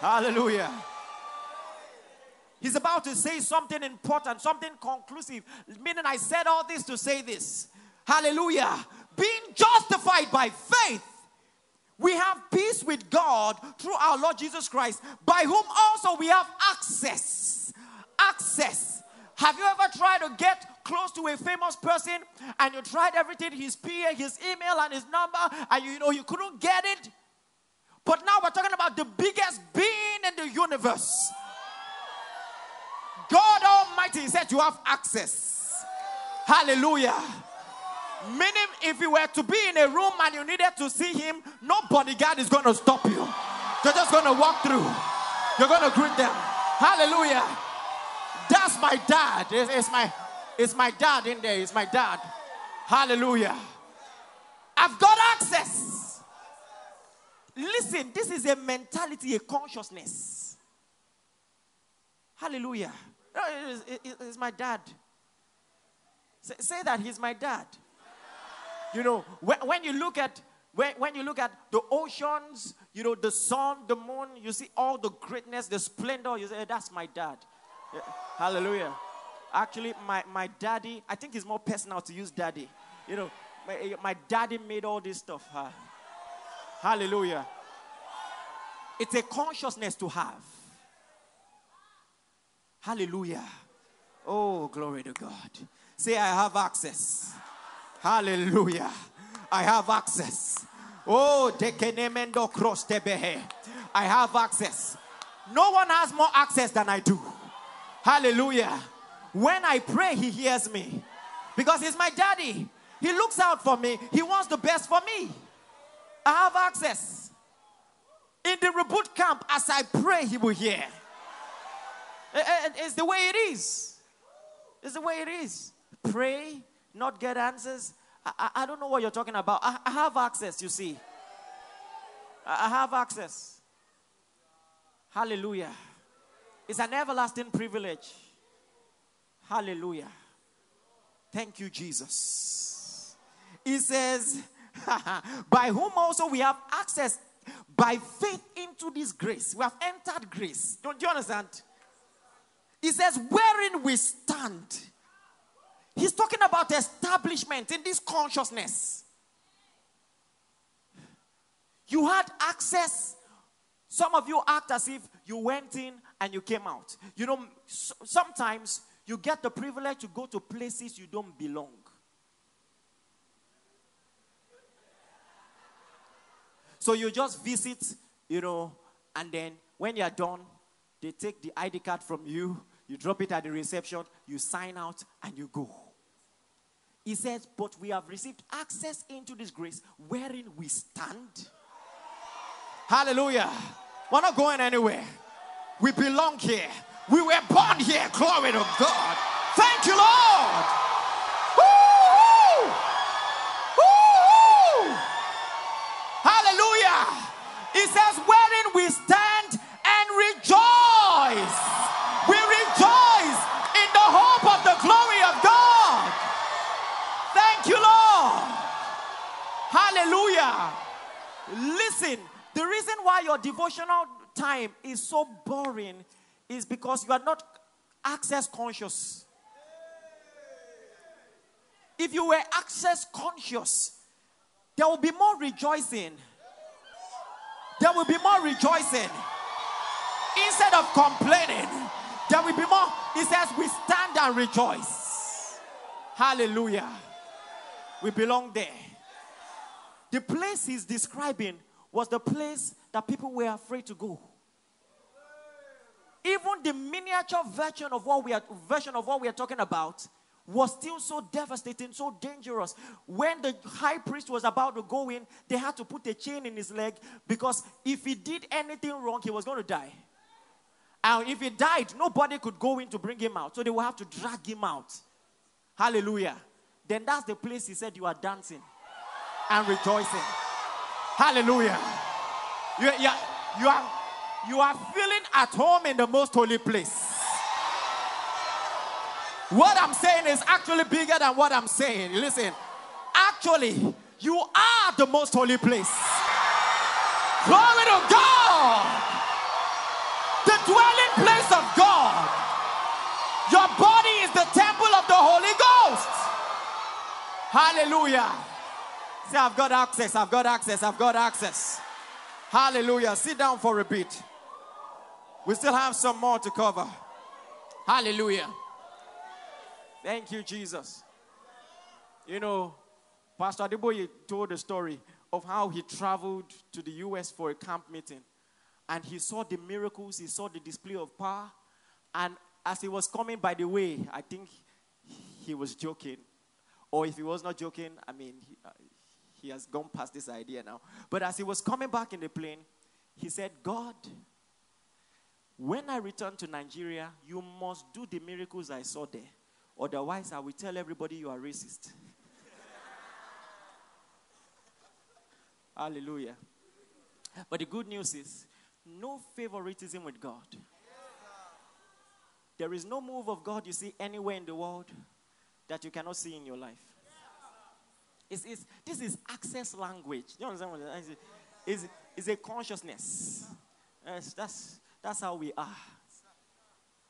Hallelujah. He's about to say something important, something conclusive. Meaning, I said all this to say this. Hallelujah. Being justified by faith, we have peace with God through our Lord Jesus Christ, by whom also we have access. Access. Have you ever tried to get close to a famous person and you tried everything his PA, his email, and his number, and you know you couldn't get it? But now we're talking about the biggest being in the universe. God Almighty said you have access. Hallelujah. Meaning, if you were to be in a room and you needed to see him, no bodyguard is going to stop you. You're just going to walk through. You're going to greet them. Hallelujah. That's my dad. It's, it's, my, it's my dad in there. It's my dad. Hallelujah. I've got access. Listen, this is a mentality, a consciousness. Hallelujah. It's my dad. Say, say that he's my dad. You know, when, when you look at when, when you look at the oceans, you know, the sun, the moon, you see all the greatness, the splendor, you say, hey, that's my dad. Yeah. Hallelujah. Actually, my, my daddy, I think it's more personal to use daddy. You know, my, my daddy made all this stuff. Huh? Hallelujah. It's a consciousness to have. Hallelujah. Oh, glory to God. Say, I have access. Hallelujah. I have access. Oh, dekenemendo cross tebehe. I have access. No one has more access than I do. Hallelujah. When I pray, he hears me. Because he's my daddy. He looks out for me. He wants the best for me. I have access. In the reboot camp, as I pray, he will hear. It's the way it is. It's the way it is. Pray, not get answers. I, I, I don't know what you're talking about. I, I have access, you see. I, I have access. Hallelujah. It's an everlasting privilege. Hallelujah. Thank you, Jesus. He says, by whom also we have access by faith into this grace. We have entered grace. Don't you understand? He says, wherein we stand He's talking about establishment in this consciousness. You had access. Some of you act as if you went in and you came out. You know, sometimes you get the privilege to go to places you don't belong. So you just visit, you know, and then when you're done, they take the ID card from you, you drop it at the reception, you sign out, and you go. He says, But we have received access into this grace wherein we stand. Hallelujah. We're not going anywhere. We belong here. We were born here. Glory to God. Thank you, Lord. Woo! Woo! Hallelujah. He says, Wherein we stand Hallelujah. Listen, the reason why your devotional time is so boring is because you are not access conscious. If you were access conscious, there will be more rejoicing. There will be more rejoicing. Instead of complaining, there will be more. He says, We stand and rejoice. Hallelujah. We belong there. The place he's describing was the place that people were afraid to go. Even the miniature version of what we are version of what we are talking about was still so devastating, so dangerous. When the high priest was about to go in, they had to put a chain in his leg because if he did anything wrong, he was going to die. And if he died, nobody could go in to bring him out. So they would have to drag him out. Hallelujah. Then that's the place he said you are dancing and rejoicing. Hallelujah. You, you, you, are, you are feeling at home in the most holy place. What I'm saying is actually bigger than what I'm saying. Listen, actually, you are the most holy place. Glory to God. The dwelling place of God. Your body is the temple of the Holy Ghost. Hallelujah. Say, I've got access, I've got access, I've got access. Hallelujah. Sit down for a bit. We still have some more to cover. Hallelujah. Thank you, Jesus. You know, Pastor Adeboye told the story of how he traveled to the US for a camp meeting and he saw the miracles, he saw the display of power. And as he was coming by the way, I think he was joking. Or if he was not joking, I mean, he, uh, he has gone past this idea now. But as he was coming back in the plane, he said, God, when I return to Nigeria, you must do the miracles I saw there. Otherwise, I will tell everybody you are racist. Hallelujah. But the good news is no favoritism with God. There is no move of God you see anywhere in the world that you cannot see in your life. It's, it's, this is access language. Do you understand what it is? It's, it's a consciousness. Yes, that's, that's how we are.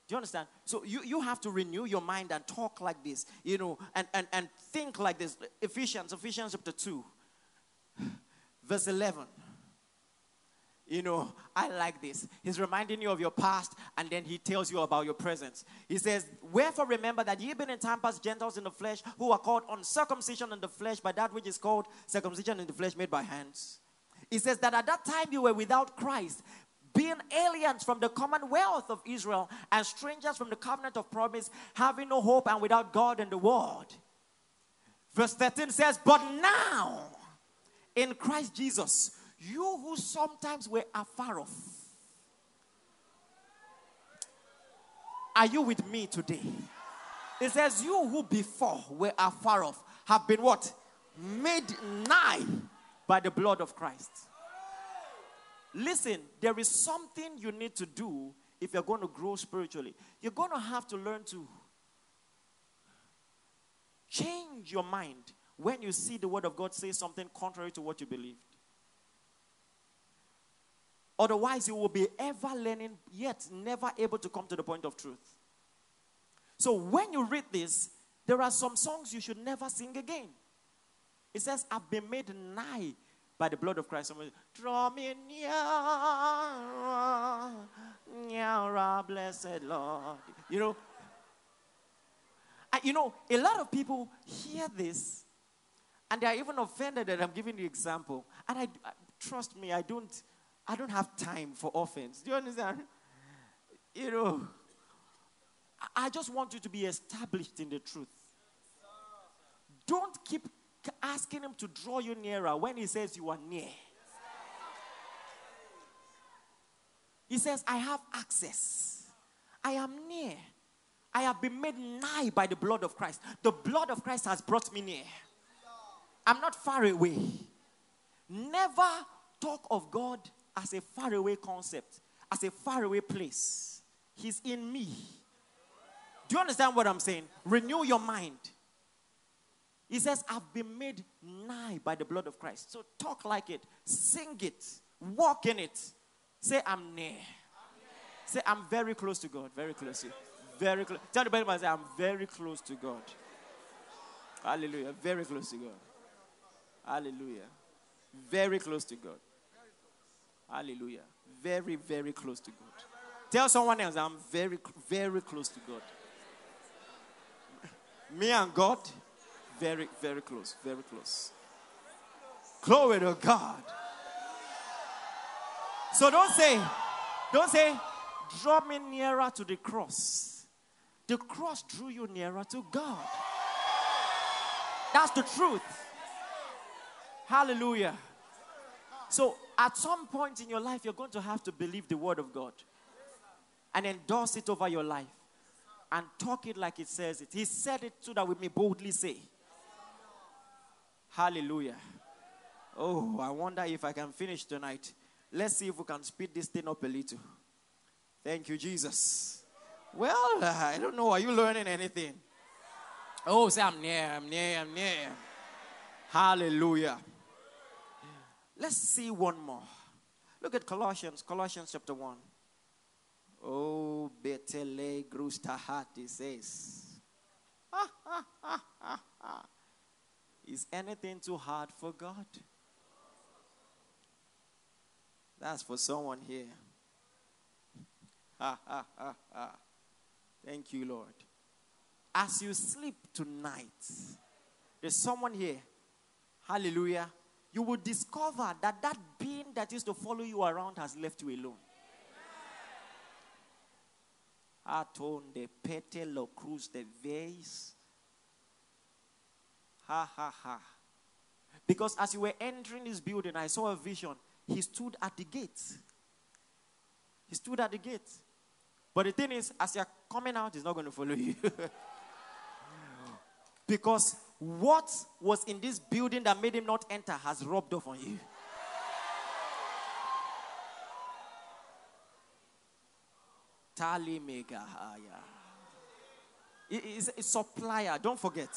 Do you understand? So you, you have to renew your mind and talk like this, you know, and, and, and think like this. Ephesians, Ephesians chapter 2, verse 11. You know, I like this. He's reminding you of your past, and then he tells you about your present. He says, Wherefore remember that ye been in time past Gentiles in the flesh, who are called uncircumcision in the flesh by that which is called circumcision in the flesh made by hands. He says that at that time you were without Christ, being aliens from the commonwealth of Israel and strangers from the covenant of promise, having no hope and without God in the world. Verse 13 says, But now in Christ Jesus, you who sometimes were afar off. Are you with me today? It says, You who before were afar off have been what? Made nigh by the blood of Christ. Listen, there is something you need to do if you're going to grow spiritually. You're going to have to learn to change your mind when you see the word of God say something contrary to what you believed. Otherwise, you will be ever learning, yet never able to come to the point of truth. So when you read this, there are some songs you should never sing again. It says, I've been made nigh by the blood of Christ. Somebody, Draw me near, near, blessed Lord. You know, you know, a lot of people hear this and they are even offended that I'm giving the example. And I, trust me, I don't, I don't have time for offense. Do you understand? You know, I just want you to be established in the truth. Don't keep asking him to draw you nearer when he says you are near. He says, I have access. I am near. I have been made nigh by the blood of Christ. The blood of Christ has brought me near. I'm not far away. Never talk of God as a faraway concept, as a faraway place. He's in me. Do you understand what I'm saying? Renew your mind. He says, I've been made nigh by the blood of Christ. So talk like it, sing it, walk in it. Say, I'm near. Say, I'm very close to God. Very close to you. Very close. Tell the belly say, I'm very close to God. Hallelujah. Very close to God. Hallelujah. Very close to God. Hallelujah. Very, very close to God. Tell someone else, I'm very, very close to God. Me and God, very, very close. Very close. Glory to God. So don't say, don't say, draw me nearer to the cross. The cross drew you nearer to God. That's the truth. Hallelujah. So, at some point in your life, you're going to have to believe the word of God and endorse it over your life and talk it like it says it. He said it so that we may boldly say, Hallelujah. Oh, I wonder if I can finish tonight. Let's see if we can speed this thing up a little. Thank you, Jesus. Well, I don't know. Are you learning anything? Oh, say, I'm near, I'm near, I'm near. Hallelujah. Let's see one more. Look at Colossians, Colossians chapter 1. Oh, Betele Grustahati says. Is anything too hard for God? That's for someone here. Ha, ha, ha, ha. Thank you, Lord. As you sleep tonight, there's someone here. Hallelujah. You will discover that that being that used to follow you around has left you alone. Atonde pete lo cruz de vase. Ha ha ha. Because as you were entering this building, I saw a vision. He stood at the gate. He stood at the gate. But the thing is, as you're coming out, he's not going to follow you. because what was in this building that made him not enter has rubbed off on you. Tali mega It's a supplier, don't forget.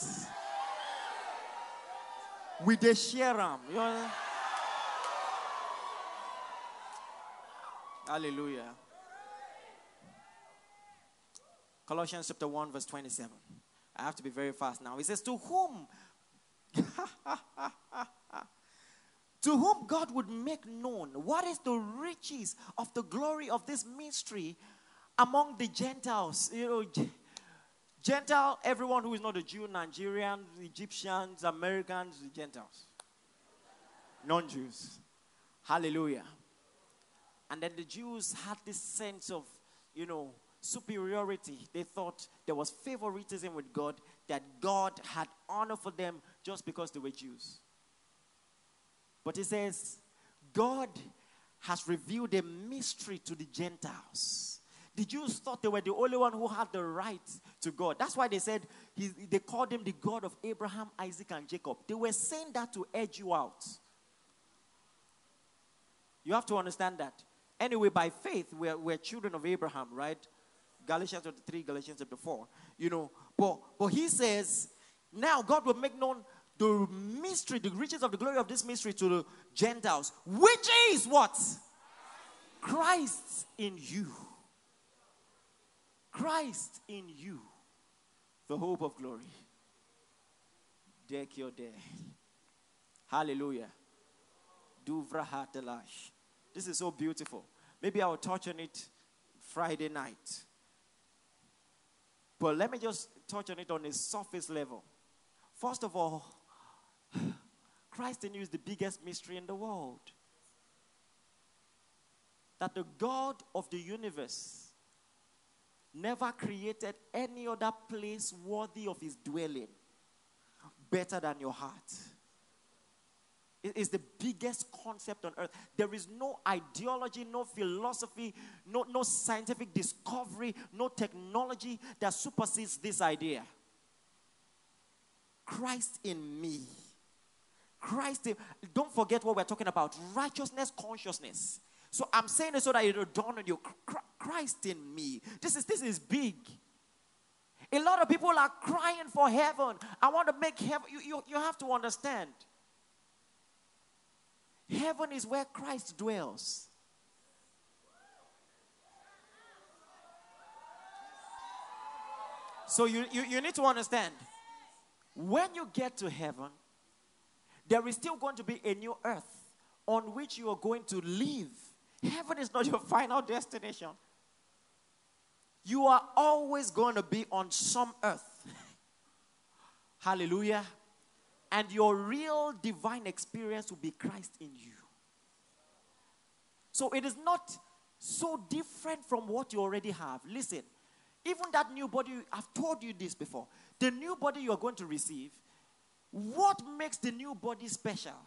With the share You know? Hallelujah. Colossians chapter 1, verse 27. I have to be very fast now. He says, To whom? to whom God would make known what is the riches of the glory of this mystery among the Gentiles. You know, Gentile, everyone who is not a Jew, Nigerians, Egyptians, Americans, Gentiles, non Jews. Hallelujah. And then the Jews had this sense of, you know, superiority. They thought there was favoritism with God, that God had honor for them just because they were Jews. But he says, God has revealed a mystery to the Gentiles. The Jews thought they were the only one who had the right to God. That's why they said he, they called him the God of Abraham, Isaac, and Jacob. They were saying that to edge you out. You have to understand that. Anyway, by faith, we're, we're children of Abraham, right? Galatians chapter 3, Galatians chapter 4. You know, but, but he says, now God will make known the mystery, the riches of the glory of this mystery to the Gentiles, which is what? Christ in you. Christ in you, the hope of glory. Deck your day. Hallelujah. Duvra. This is so beautiful. Maybe I'll touch on it Friday night. But let me just touch on it on a surface level. First of all, Christ in you is the biggest mystery in the world. That the God of the universe never created any other place worthy of his dwelling better than your heart. It is the biggest concept on earth. There is no ideology, no philosophy, no, no scientific discovery, no technology that supersedes this idea. Christ in me. Christ in, don't forget what we're talking about righteousness, consciousness. So I'm saying it so that it'll dawn on you. Christ in me. This is this is big. A lot of people are crying for heaven. I want to make heaven. You, you, you have to understand. Heaven is where Christ dwells. So you, you, you need to understand when you get to heaven, there is still going to be a new earth on which you are going to live. Heaven is not your final destination. You are always going to be on some earth. Hallelujah. And your real divine experience will be Christ in you. So it is not so different from what you already have. Listen, even that new body, I've told you this before. The new body you are going to receive, what makes the new body special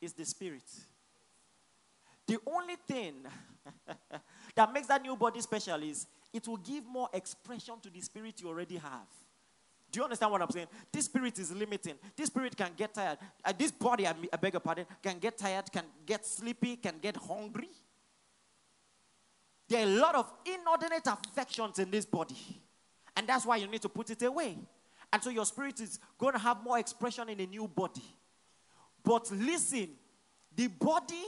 is the spirit. The only thing that makes that new body special is it will give more expression to the spirit you already have. Do you understand what I'm saying? This spirit is limiting. This spirit can get tired. Uh, this body, I, I beg your pardon, can get tired, can get sleepy, can get hungry. There are a lot of inordinate affections in this body. And that's why you need to put it away. And so your spirit is going to have more expression in a new body. But listen, the body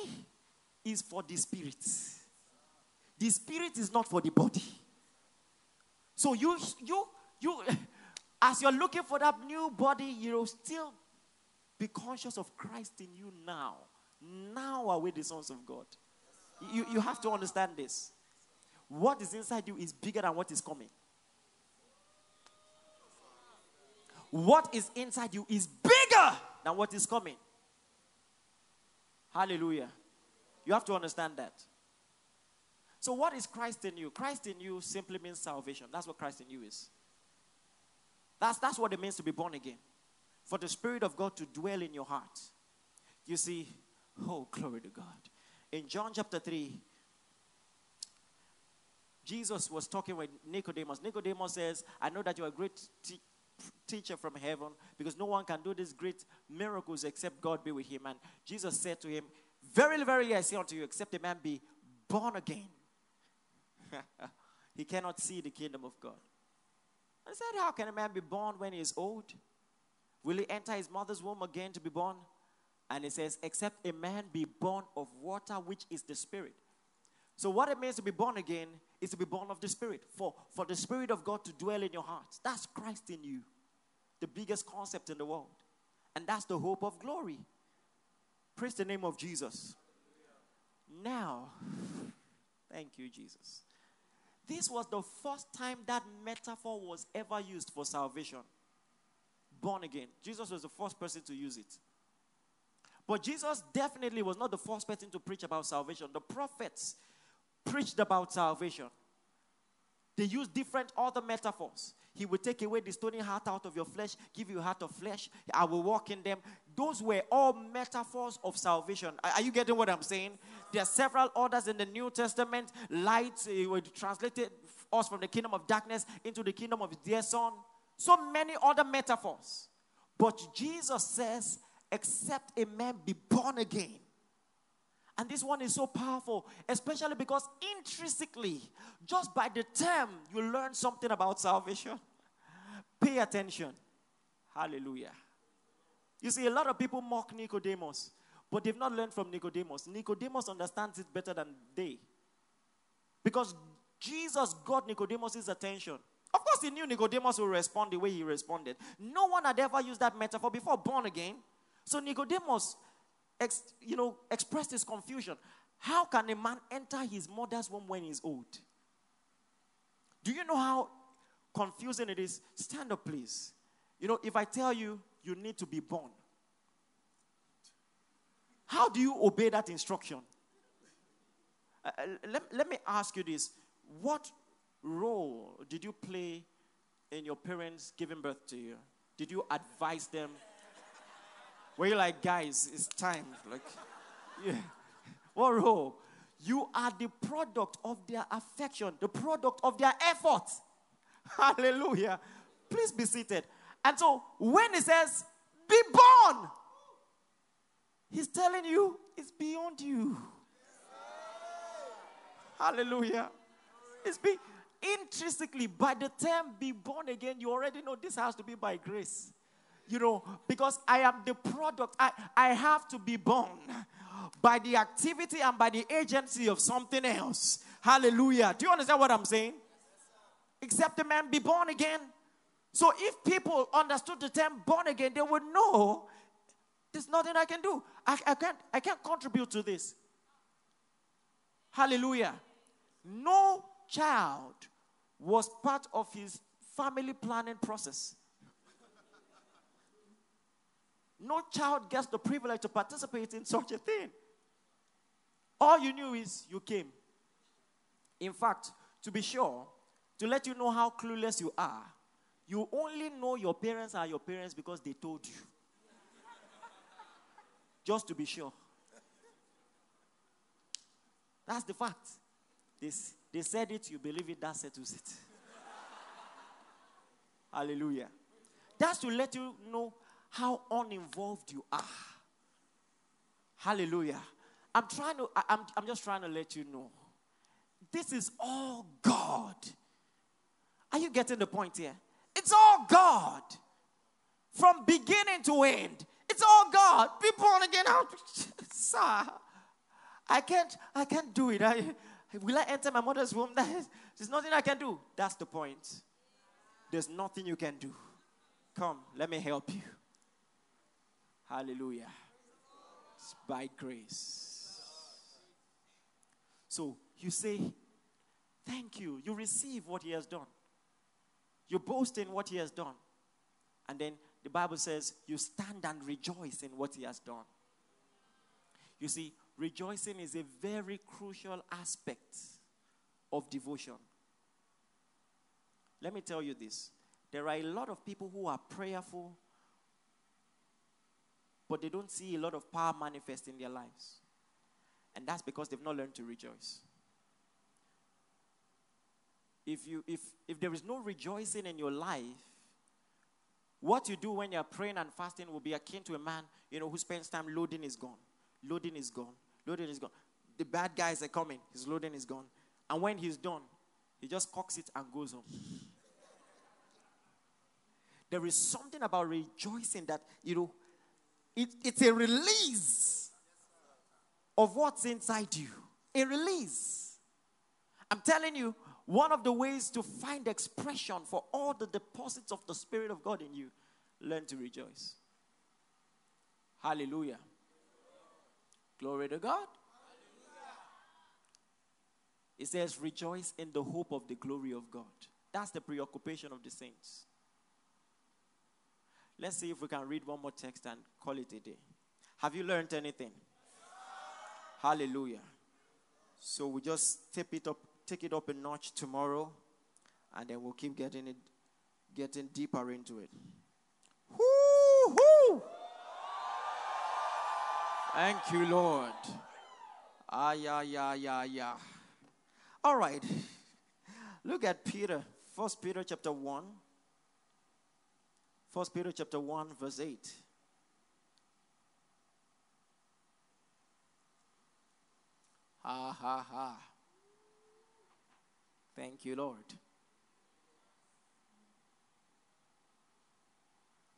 is for the spirit. The spirit is not for the body. So you you you as you're looking for that new body, you'll still be conscious of Christ in you now. Now are we the sons of God. You, you have to understand this. What is inside you is bigger than what is coming. What is inside you is bigger than what is coming. Hallelujah. You have to understand that. So, what is Christ in you? Christ in you simply means salvation. That's what Christ in you is. That's, that's what it means to be born again. For the Spirit of God to dwell in your heart. You see, oh, glory to God. In John chapter 3, Jesus was talking with Nicodemus. Nicodemus says, I know that you're a great te- teacher from heaven because no one can do these great miracles except God be with him. And Jesus said to him, Verily, verily, I say unto you, except a man be born again, he cannot see the kingdom of God. I said, How can a man be born when he is old? Will he enter his mother's womb again to be born? And he says, Except a man be born of water, which is the Spirit. So, what it means to be born again is to be born of the Spirit. For, for the Spirit of God to dwell in your heart. That's Christ in you, the biggest concept in the world. And that's the hope of glory. Praise the name of Jesus. Now, thank you, Jesus. This was the first time that metaphor was ever used for salvation. Born again. Jesus was the first person to use it. But Jesus definitely was not the first person to preach about salvation. The prophets preached about salvation. They used different other metaphors. He will take away the stony heart out of your flesh, give you heart of flesh. I will walk in them. Those were all metaphors of salvation. Are you getting what I'm saying? There are several orders in the New Testament. Light uh, translated us from the kingdom of darkness into the kingdom of dear son. So many other metaphors. But Jesus says, except a man be born again. And this one is so powerful, especially because intrinsically, just by the term, you learn something about salvation. Pay attention. Hallelujah. You see, a lot of people mock Nicodemus, but they've not learned from Nicodemus. Nicodemus understands it better than they. Because Jesus got Nicodemus' attention. Of course, he knew Nicodemus would respond the way he responded. No one had ever used that metaphor before born again. So Nicodemus ex, you know, expressed his confusion. How can a man enter his mother's womb when he's old? Do you know how confusing it is? Stand up, please. You know, if I tell you you need to be born, how do you obey that instruction? Uh, uh let, let me ask you this. What role did you play in your parents giving birth to you? Did you advise them? Where you're like, guys, it's time. Like, yeah. What role? You are the product of their affection, the product of their effort. Hallelujah. Please be seated. And so when he says, be born, he's telling you it's beyond you. Hallelujah. It's be intrinsically by the term be born again, you already know this has to be by grace you know, because I am the product, I, I have to be born by the activity and by the agency of something else. Hallelujah. Do you understand what I'm saying? Except a man be born again. So if people understood the term born again, they would know There's nothing I can do. I, I, can't, I can't contribute to this. Hallelujah. No child was part of his family planning process. No child gets the privilege to participate in such a thing. All you knew is you came. In fact, to be sure, to let you know how clueless you are, you only know your parents are your parents because they told you. Just to be sure. That's the fact. They, they said it, you believe it, that settles it. Hallelujah. That's to let you know how uninvolved you are. Hallelujah. I'm trying to, I, I'm, I'm just trying to let you know. This is all God. Are you getting the point here? It's all God. From beginning to end. It's all God. Be born again. out. Sir, I can't, I can't do it. I, will I enter my mother's womb? There's nothing I can do. That's the point. There's nothing you can do. Come, let me help you. Hallelujah. It's by grace. So you say, Thank you. You receive what He has done. You boast in what He has done. And then the Bible says, You stand and rejoice in what He has done. You see, rejoicing is a very crucial aspect of devotion. Let me tell you this there are a lot of people who are prayerful, but they don't see a lot of power manifest in their lives. And that's because they've not learned to rejoice. If, you, if, if there is no rejoicing in your life, what you do when you're praying and fasting will be akin to a man, you know, who spends time loading is gone. Loading is gone. Loading is gone. The bad guys are coming. His loading is gone. And when he's done, he just cocks it and goes home. There is something about rejoicing that, you know, it, it's a release of what's inside you. A release. I'm telling you, one of the ways to find expression for all the deposits of the Spirit of God in you, learn to rejoice. Hallelujah. Glory to God. It says, rejoice in the hope of the glory of God. That's the preoccupation of the saints. Let's see if we can read one more text and call it a day. Have you learned anything? Hallelujah. So we just tip it up, take it up a notch tomorrow, and then we'll keep getting it, getting deeper into it. Woo-hoo! Thank you, Lord. Ah, yeah, yeah, yeah, yeah. All right. Look at Peter. First Peter chapter 1. First Peter chapter 1, verse 8. Ha ha ha. Thank you, Lord.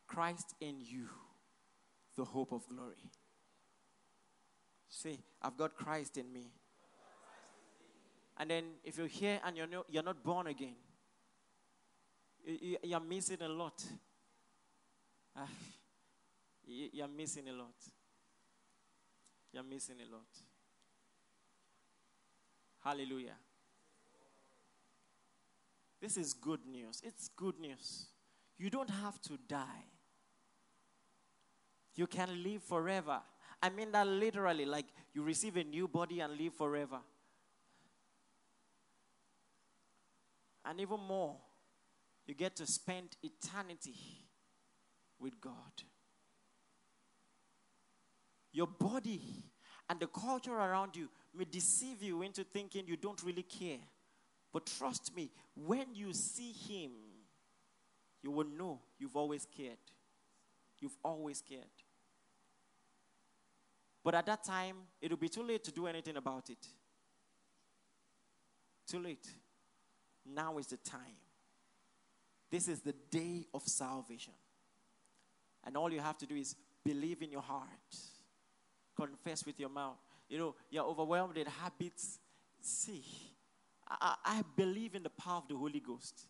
Christ in you, the hope of glory. See, I've got Christ in me. And then if you're here and you're you're not born again, you're missing a lot. Ah, you're missing a lot. You're missing a lot. Hallelujah. This is good news. It's good news. You don't have to die. You can live forever. I mean that literally, like you receive a new body and live forever. And even more, you get to spend eternity with God. Your body and the culture around you may deceive you into thinking you don't really care. But trust me, when you see Him, you will know you've always cared. You've always cared. But at that time, it will be too late to do anything about it. Too late. Now is the time. This is the day of salvation. And all you have to do is believe in your heart, confess with your mouth. You know, you're overwhelmed with habits. See, I, I believe in the power of the Holy Ghost.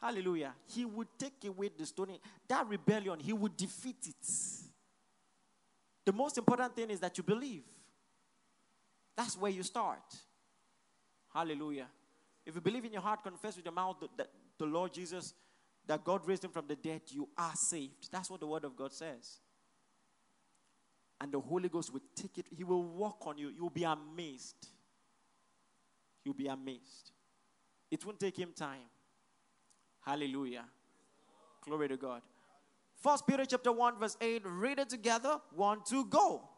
Hallelujah. He would take away the stone. That rebellion, he would defeat it. The most important thing is that you believe. That's where you start. Hallelujah. If you believe in your heart, confess with your mouth that the Lord Jesus, that God raised him from the dead, you are saved. That's what the word of God says. And the Holy Ghost will take it, He will walk on you. You'll be amazed. You'll be amazed. It won't take him time. Hallelujah. Glory to God. First Peter chapter 1, verse 8. Read it together. One, two, go.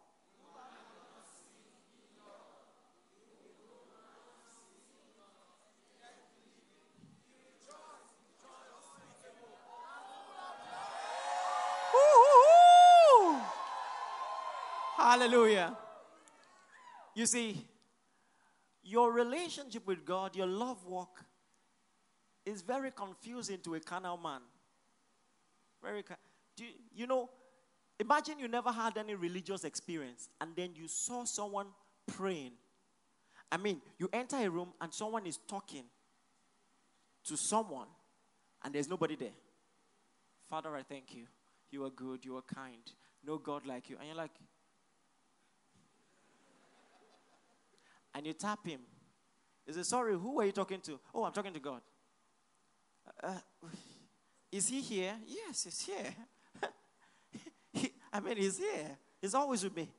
Hallelujah. You see, your relationship with God, your love walk, is very confusing to a carnal man. Very, do you, you know, imagine you never had any religious experience and then you saw someone praying. I mean, you enter a room and someone is talking to someone and there's nobody there. Father, I thank you. You are good, you are kind. No God like you. And you're like, and you tap him. He says, Sorry, who are you talking to? Oh, I'm talking to God. Uh, is he here? Yes, he's here. he, I mean, he's here. He's always with me.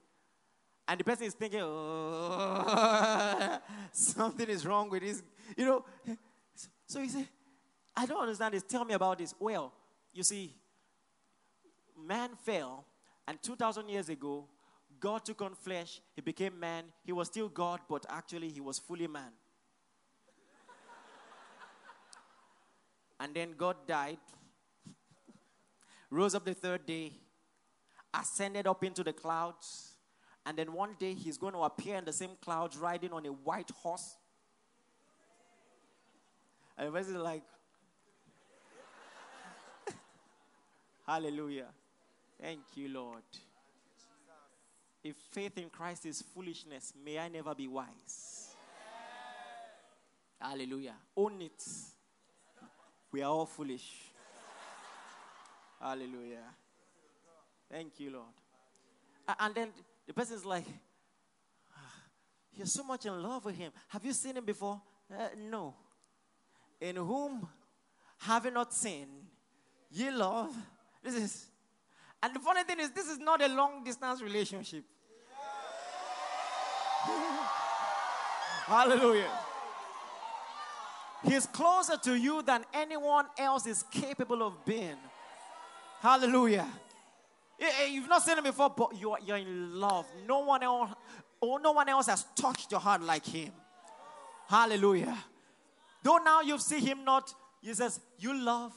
And the person is thinking, oh, something is wrong with this. you know. So he said, I don't understand this. Tell me about this. Well, you see, man fell, and 2,000 years ago, God took on flesh, he became man. He was still God, but actually he was fully man. and then God died, rose up the third day, ascended up into the clouds, and then one day he's going to appear in the same clouds riding on a white horse. And person like, Hallelujah. Thank you, Lord. If faith in Christ is foolishness, may I never be wise. Hallelujah. Own it. We are all foolish. Hallelujah. Thank you, Lord. And then the person is like, ah, You're so much in love with him. Have you seen him before? Uh, no. In whom have you not seen, ye love. This is, and the funny thing is, this is not a long distance relationship. Hallelujah. He's closer to you than anyone else is capable of being. Hallelujah. Eh, eh, you've not seen him before, but you're, you're in love. No one else, oh, no one else has touched your heart like him. Hallelujah. Though now you see him not, he says, you love.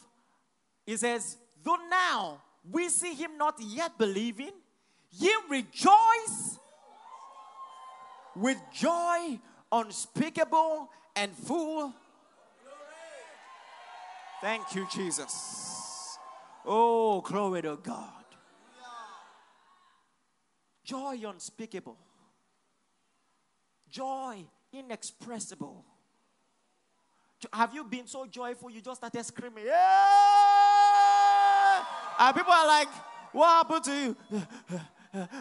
He says, though now we see him not yet believing, ye rejoice with joy unspeakable and full. Thank you, Jesus. Oh, glory to God. Joy unspeakable. Joy inexpressible. Have you been so joyful you just started screaming? Yeah! And people are like, What happened to you?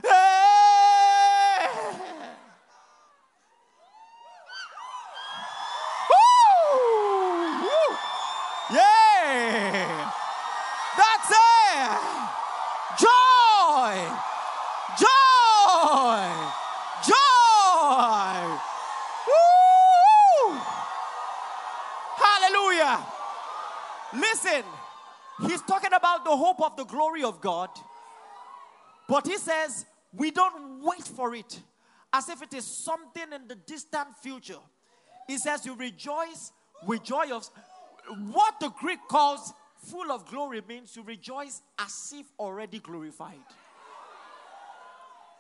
Yeah. That's it. Joy. Joy. Joy. Woo. Hallelujah. Listen, he's talking about the hope of the glory of God. But he says, we don't wait for it as if it is something in the distant future. He says, You rejoice with joy of what the Greek calls full of glory means you rejoice as if already glorified.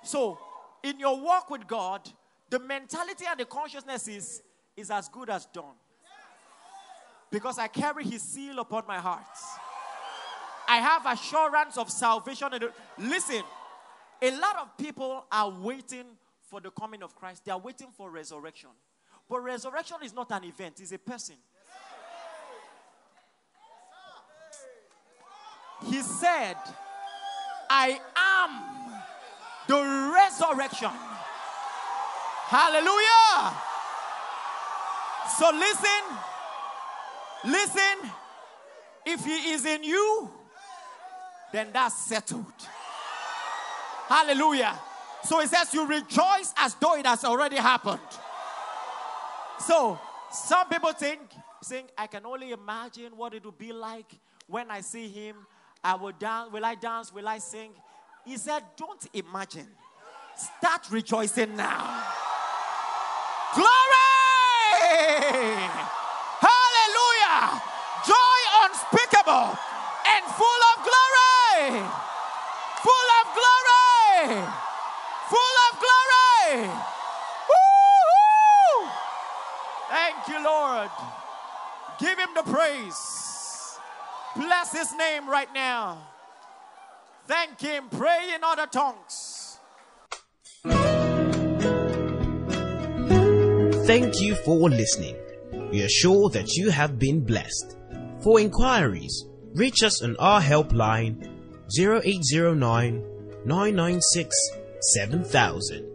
So, in your walk with God, the mentality and the consciousness is, is as good as done. Because I carry his seal upon my heart. I have assurance of salvation. Listen, a lot of people are waiting for the coming of Christ, they are waiting for resurrection. But resurrection is not an event, it's a person. He said, I am the resurrection. Hallelujah. So listen, listen. If he is in you, then that's settled. Hallelujah. So it says you rejoice as though it has already happened. So some people think, think I can only imagine what it will be like when I see him. I will dance. Will I dance? Will I sing? He said, Don't imagine. Start rejoicing now. Glory! Hallelujah! Joy unspeakable and full of glory! Full of glory! Full of glory! Woo-hoo! Thank you, Lord. Give him the praise. Bless his name right now. Thank him. Pray in other tongues. Thank you for listening. We are sure that you have been blessed. For inquiries, reach us on our helpline 0809 996 7000.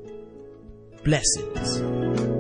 Blessings.